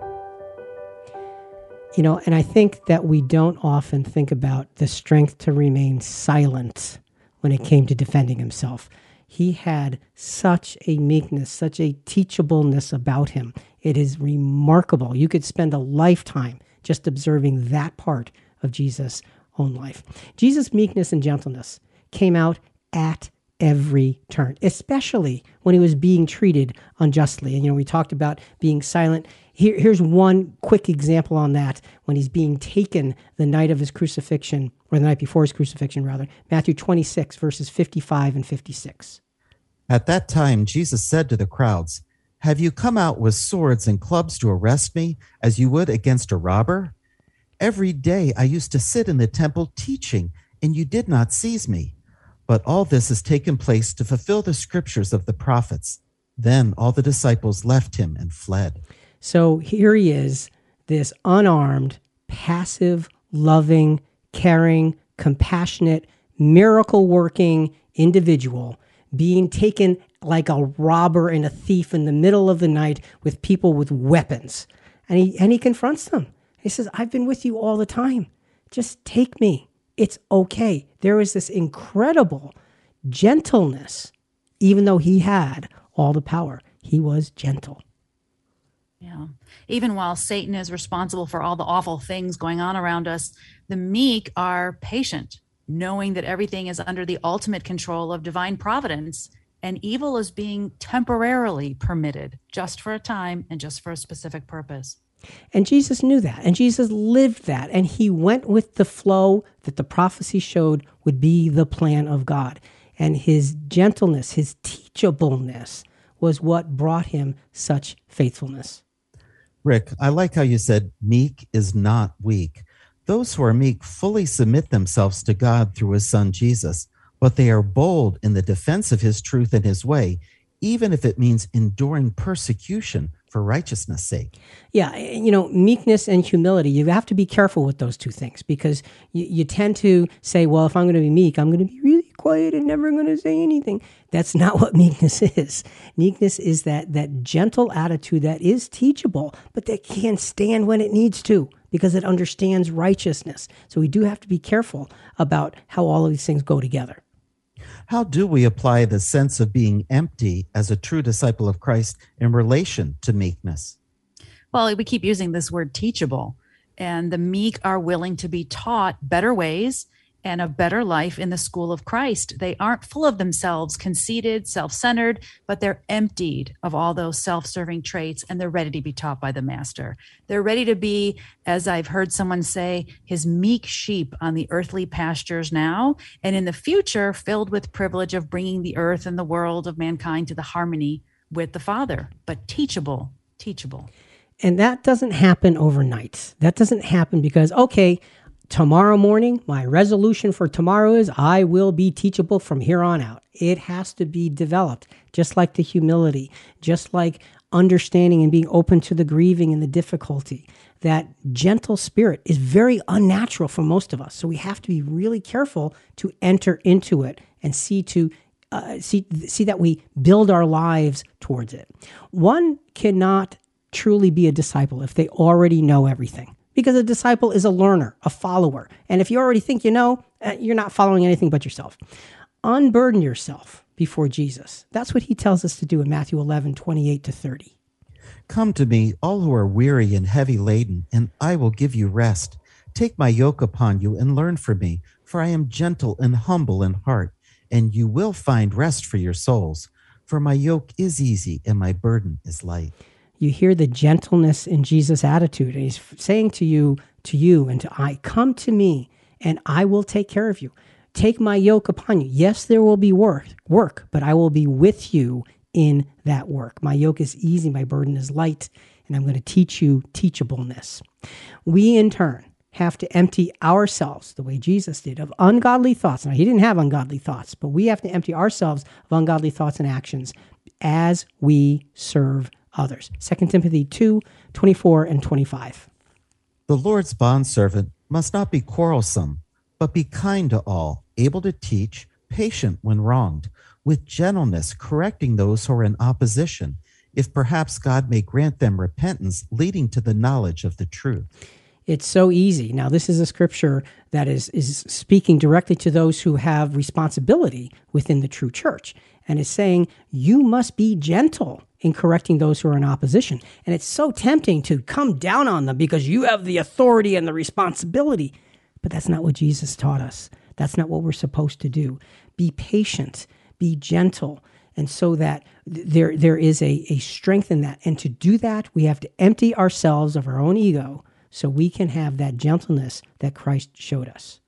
You know, and I think that we don't often think about the strength to remain silent when it came to defending himself. He had such a meekness, such a teachableness about him. It is remarkable. You could spend a lifetime just observing that part of Jesus' own life. Jesus' meekness and gentleness came out at every turn, especially when he was being treated unjustly. And, you know, we talked about being silent. Here, here's one quick example on that when he's being taken the night of his crucifixion, or the night before his crucifixion, rather. Matthew 26, verses 55 and 56. At that time, Jesus said to the crowds, Have you come out with swords and clubs to arrest me, as you would against a robber? Every day I used to sit in the temple teaching, and you did not seize me. But all this has taken place to fulfill the scriptures of the prophets. Then all the disciples left him and fled. So here he is, this unarmed, passive, loving, caring, compassionate, miracle working individual being taken like a robber and a thief in the middle of the night with people with weapons. And he, and he confronts them. He says, I've been with you all the time. Just take me. It's okay. There is this incredible gentleness, even though he had all the power. He was gentle. Yeah. Even while Satan is responsible for all the awful things going on around us, the meek are patient, knowing that everything is under the ultimate control of divine providence and evil is being temporarily permitted just for a time and just for a specific purpose. And Jesus knew that, and Jesus lived that, and he went with the flow that the prophecy showed would be the plan of God. And his gentleness, his teachableness, was what brought him such faithfulness. Rick, I like how you said meek is not weak. Those who are meek fully submit themselves to God through his son Jesus, but they are bold in the defense of his truth and his way, even if it means enduring persecution for righteousness' sake. Yeah, you know, meekness and humility, you have to be careful with those two things because you, you tend to say, well, if I'm going to be meek, I'm going to be really quiet and never going to say anything. That's not what meekness is. Meekness is that that gentle attitude that is teachable, but that can stand when it needs to because it understands righteousness. So we do have to be careful about how all of these things go together. How do we apply the sense of being empty as a true disciple of Christ in relation to meekness? Well, we keep using this word teachable, and the meek are willing to be taught better ways and a better life in the school of Christ. They aren't full of themselves, conceited, self centered, but they're emptied of all those self serving traits and they're ready to be taught by the master. They're ready to be, as I've heard someone say, his meek sheep on the earthly pastures now, and in the future, filled with privilege of bringing the earth and the world of mankind to the harmony with the Father, but teachable, teachable. And that doesn't happen overnight. That doesn't happen because, okay, tomorrow morning, my resolution for tomorrow is I will be teachable from here on out. It has to be developed, just like the humility, just like understanding and being open to the grieving and the difficulty. That gentle spirit is very unnatural for most of us. So we have to be really careful to enter into it and see to uh, see see that we build our lives towards it. One cannot truly be a disciple if they already know everything because a disciple is a learner, a follower. And if you already think you know, uh, you're not following anything but yourself. Unburden yourself before Jesus. That's what he tells us to do in Matthew 11, 28 to 30. Come to me, all who are weary and heavy laden, and I will give you rest. Take my yoke upon you and learn from me, for I am gentle and humble in heart, and you will find rest for your souls. For my yoke is easy and my burden is light you hear the gentleness in Jesus' attitude. And he's saying to you, to you and to I, come to me and I will take care of you. Take my yoke upon you. Yes, there will be work, work, but I will be with you in that work. My yoke is easy, my burden is light, and I'm going to teach you teachableness. We in turn have to empty ourselves the way Jesus did of ungodly thoughts. Now, he didn't have ungodly thoughts, but we have to empty ourselves of ungodly thoughts and actions as we serve others. 2 Timothy 2 24 and 25. The Lord's bondservant must not be quarrelsome, but be kind to all, able to teach, patient when wronged, with gentleness correcting those who are in opposition, if perhaps God may grant them repentance leading to the knowledge of the truth. It's so easy. Now, this is a scripture that is, is speaking directly to those who have responsibility within the true church and is saying, You must be gentle in correcting those who are in opposition. And it's so tempting to come down on them because you have the authority and the responsibility. But that's not what Jesus taught us. That's not what we're supposed to do. Be patient, be gentle. And so that there, there is a, a strength in that. And to do that, we have to empty ourselves of our own ego so we can have that gentleness that Christ showed us.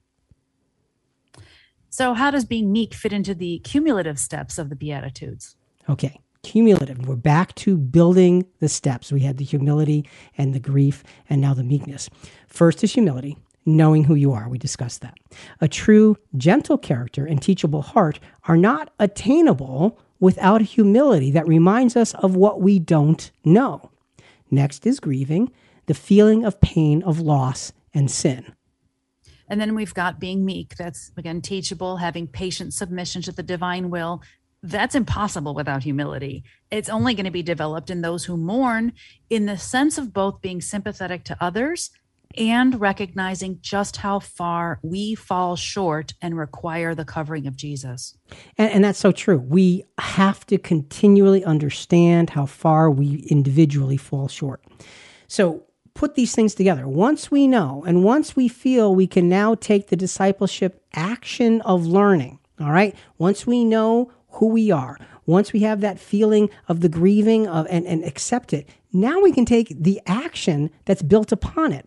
So, how does being meek fit into the cumulative steps of the Beatitudes? Okay cumulative. We're back to building the steps. We had the humility and the grief, and now the meekness. First is humility, knowing who you are. We discussed that. A true, gentle character and teachable heart are not attainable without humility that reminds us of what we don't know. Next is grieving, the feeling of pain, of loss, and sin. And then we've got being meek. That's again teachable, having patient submission to the divine will, that's impossible without humility. It's only going to be developed in those who mourn in the sense of both being sympathetic to others and recognizing just how far we fall short and require the covering of Jesus. And, and, that's so true. We have to continually understand how far we individually fall short. So put these things together. Once we know, and once we feel we can now take the discipleship action of learning, all right? Once we know who we are, once we have that feeling of the grieving of, and, and accept it, now we can take the action that's built upon it.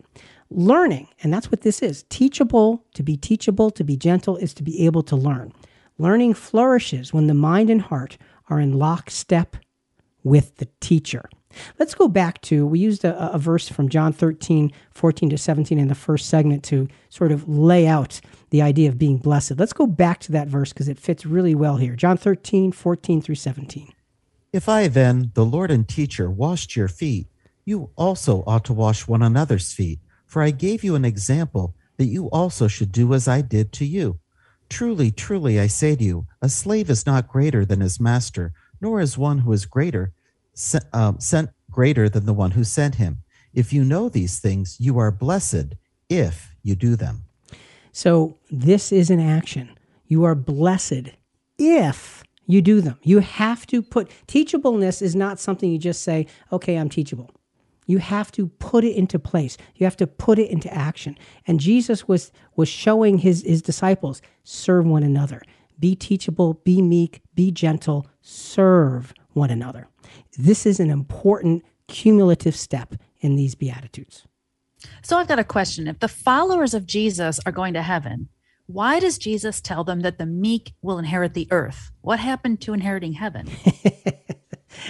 Learning, and that's what this is teachable, to be teachable, to be gentle, is to be able to learn. Learning flourishes when the mind and heart are in lockstep with the teacher. Let's go back to, we used a, a, verse from John 13, 14 to 17 in the first segment to sort of lay out the idea of being blessed. Let's go back to that verse because it fits really well here. John 13, 14 through 17. If I then, the Lord and teacher, washed your feet, you also ought to wash one another's feet. For I gave you an example that you also should do as I did to you. Truly, truly, I say to you, a slave is not greater than his master, nor is one who is greater um, sent greater than the one who sent him. If you know these things, you are blessed if you do them. So this is an action. You are blessed if you do them. You have to put teachableness is not something you just say, okay, I'm teachable. You have to put it into place. You have to put it into action. And Jesus was was showing his his disciples serve one another. Be teachable, be meek, be gentle, serve one another. This is an important cumulative step in these beatitudes. So I've got a question. If the followers of Jesus are going to heaven, why does Jesus tell them that the meek will inherit the earth? What happened to inheriting heaven?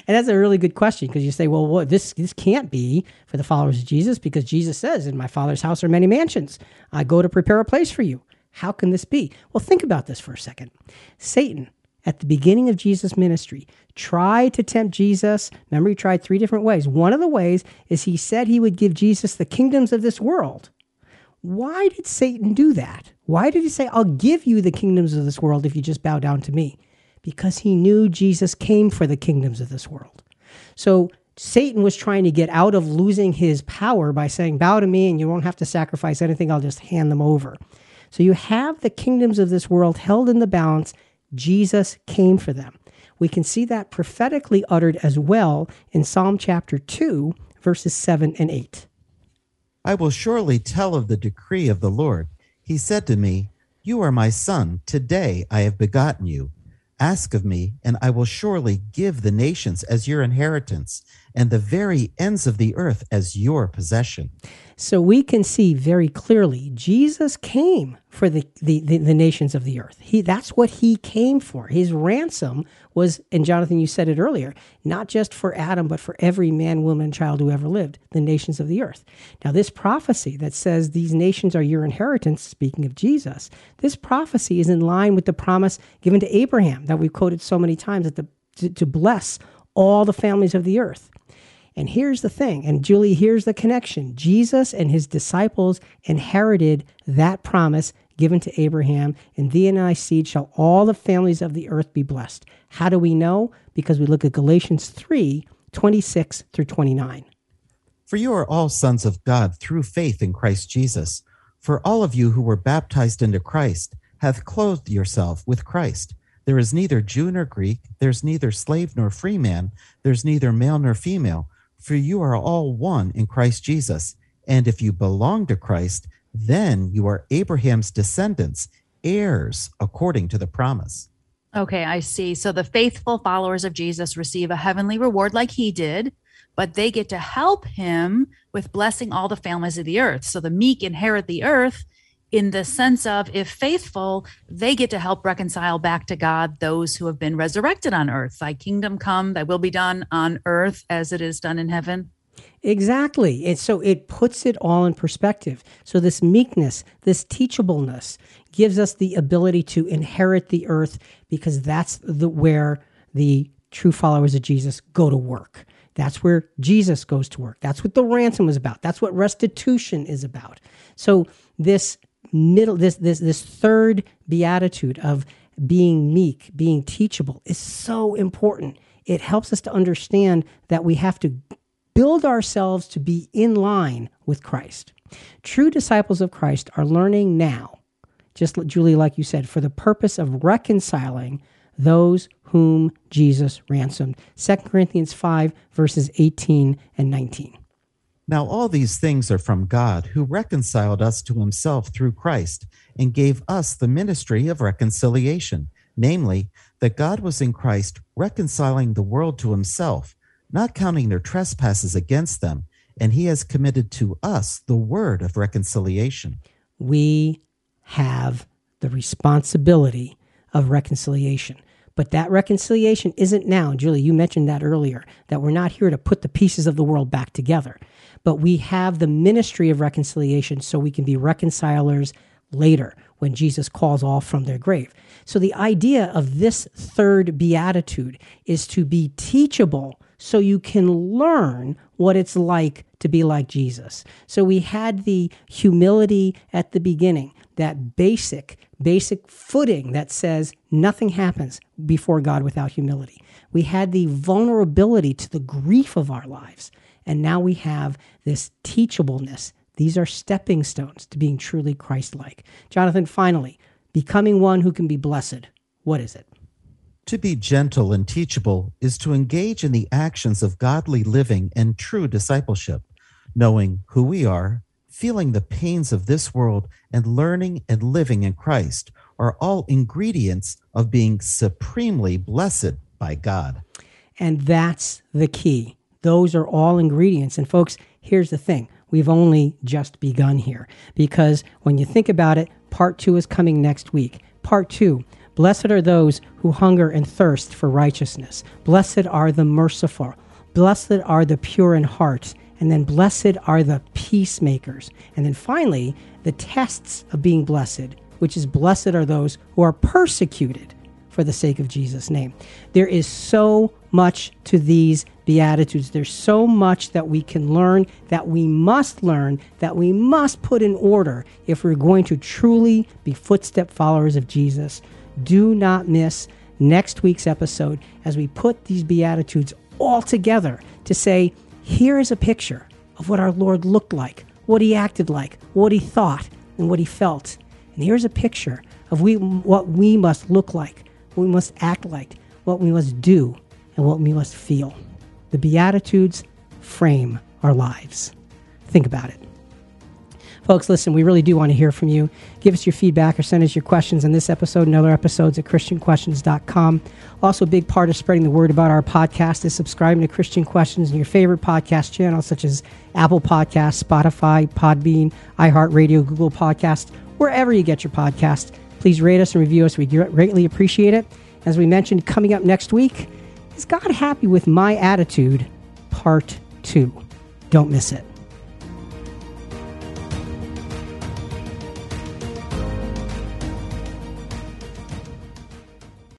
And that's a really good question because you say, well, what, this this can't be for the followers of Jesus because Jesus says, "In my Father's house are many mansions. I go to prepare a place for you." How can this be? Well, think about this for a second. Satan, at the beginning of Jesus' ministry, tried to tempt Jesus. Remember, he tried three different ways. One of the ways is he said he would give Jesus the kingdoms of this world. Why did Satan do that? Why did he say, I'll give you the kingdoms of this world if you just bow down to me? because he knew Jesus came for the kingdoms of this world. So Satan was trying to get out of losing his power by saying, Bow to me and you won't have to sacrifice anything, I'll just hand them over. So you have the kingdoms of this world held in the balance. Jesus came for them. We can see that prophetically uttered as well in Psalm chapter 2, verses 7 and 8. I will surely tell of the decree of the Lord. He said to me, You are my son. Today I have begotten you. Ask of me, and I will surely give the nations as your inheritance, and the very ends of the earth as your possession. So we can see very clearly Jesus came for the, the, the, the, nations of the earth. He, that's what he came for. His ransom was, and Jonathan, you said it earlier, not just for Adam, but for every man, woman, and child who ever lived, the nations of the earth. Now, this prophecy that says these nations are your inheritance, speaking of Jesus, this prophecy is in line with the promise given to Abraham that we've quoted so many times that the, to, to bless all the families of the earth. And here's the thing, and Julie, here's the connection Jesus and his disciples inherited that promise given to Abraham. In thee and thy seed shall all the families of the earth be blessed. How do we know? Because we look at Galatians 3 26 through 29. For you are all sons of God through faith in Christ Jesus. For all of you who were baptized into Christ hath clothed yourself with Christ. There is neither Jew nor Greek, there's neither slave nor free man, there's neither male nor female for you are all one in Christ Jesus. And if you belong to Christ, then you are Abraham's descendants, heirs according to the promise. Okay, I see. So the faithful followers of Jesus receive a heavenly reward like he did, but they get to help him with blessing all the families of the earth. So the meek inherit the earth in the sense of if faithful, they get to help reconcile back to God those who have been resurrected on earth. Thy kingdom come, thy will be done on earth as it is done in heaven. Exactly. And so it puts it all in perspective. So this meekness, this teachableness gives us the ability to inherit the earth because that's the where the true followers of Jesus go to work. That's where Jesus goes to work. That's what the ransom is about. That's what restitution is about. So this middle this this this third beatitude of being meek, being teachable is so important. It helps us to understand that we have to build ourselves to be in line with Christ. True disciples of Christ are learning now, just Julie, like you said, for the purpose of reconciling those whom Jesus ransomed. 2 Corinthians 5, verses 18 and 19. Now, all these things are from God, who reconciled us to himself through Christ and gave us the ministry of reconciliation, namely, that God was in Christ reconciling the world to himself, not counting their trespasses against them, and he has committed to us the word of reconciliation. We have the responsibility of reconciliation. But that reconciliation isn't now. Julie, you mentioned that earlier, that we're not here to put the pieces of the world back together, but we have the ministry of reconciliation so we can be reconcilers later when Jesus calls all from their grave. So the idea of this third beatitude is to be teachable so you can learn what it's like to be like Jesus. So we had the humility at the beginning, that basic, basic footing that says nothing happens before God without humility. We had the vulnerability to the grief of our lives. And now we have this teachableness. These are stepping stones to being truly Christ like. Jonathan, finally, becoming one who can be blessed. What is it? To be gentle and teachable is to engage in the actions of godly living and true discipleship, knowing who we are, feeling the pains of this world, and learning and living in Christ are all ingredients of being supremely blessed by God. And that's the key. Those are all ingredients. And folks, here's the thing we've only just begun here because when you think about it, part two is coming next week. Part two Blessed are those who hunger and thirst for righteousness. Blessed are the merciful. Blessed are the pure in heart. And then blessed are the peacemakers. And then finally, the tests of being blessed, which is blessed are those who are persecuted for the sake of Jesus' name. There is so much to these Beatitudes. There's so much that we can learn, that we must learn, that we must put in order if we're going to truly be footstep followers of Jesus. Do not miss next week's episode as we put these Beatitudes all together to say, here is a picture of what our Lord looked like, what he acted like, what he thought, and what he felt. And here's a picture of we, what we must look like, what we must act like, what we must do, and what we must feel. The Beatitudes frame our lives. Think about it. Folks, listen, we really do want to hear from you. Give us your feedback or send us your questions on this episode and other episodes at ChristianQuestions.com. Also, a big part of spreading the word about our podcast is subscribing to Christian Questions in your favorite podcast channels such as Apple Podcasts, Spotify, Podbean, iHeartRadio, Google Podcasts, wherever you get your podcast. Please rate us and review us. We greatly appreciate it. As we mentioned, coming up next week, is God happy with my attitude? Part two. Don't miss it.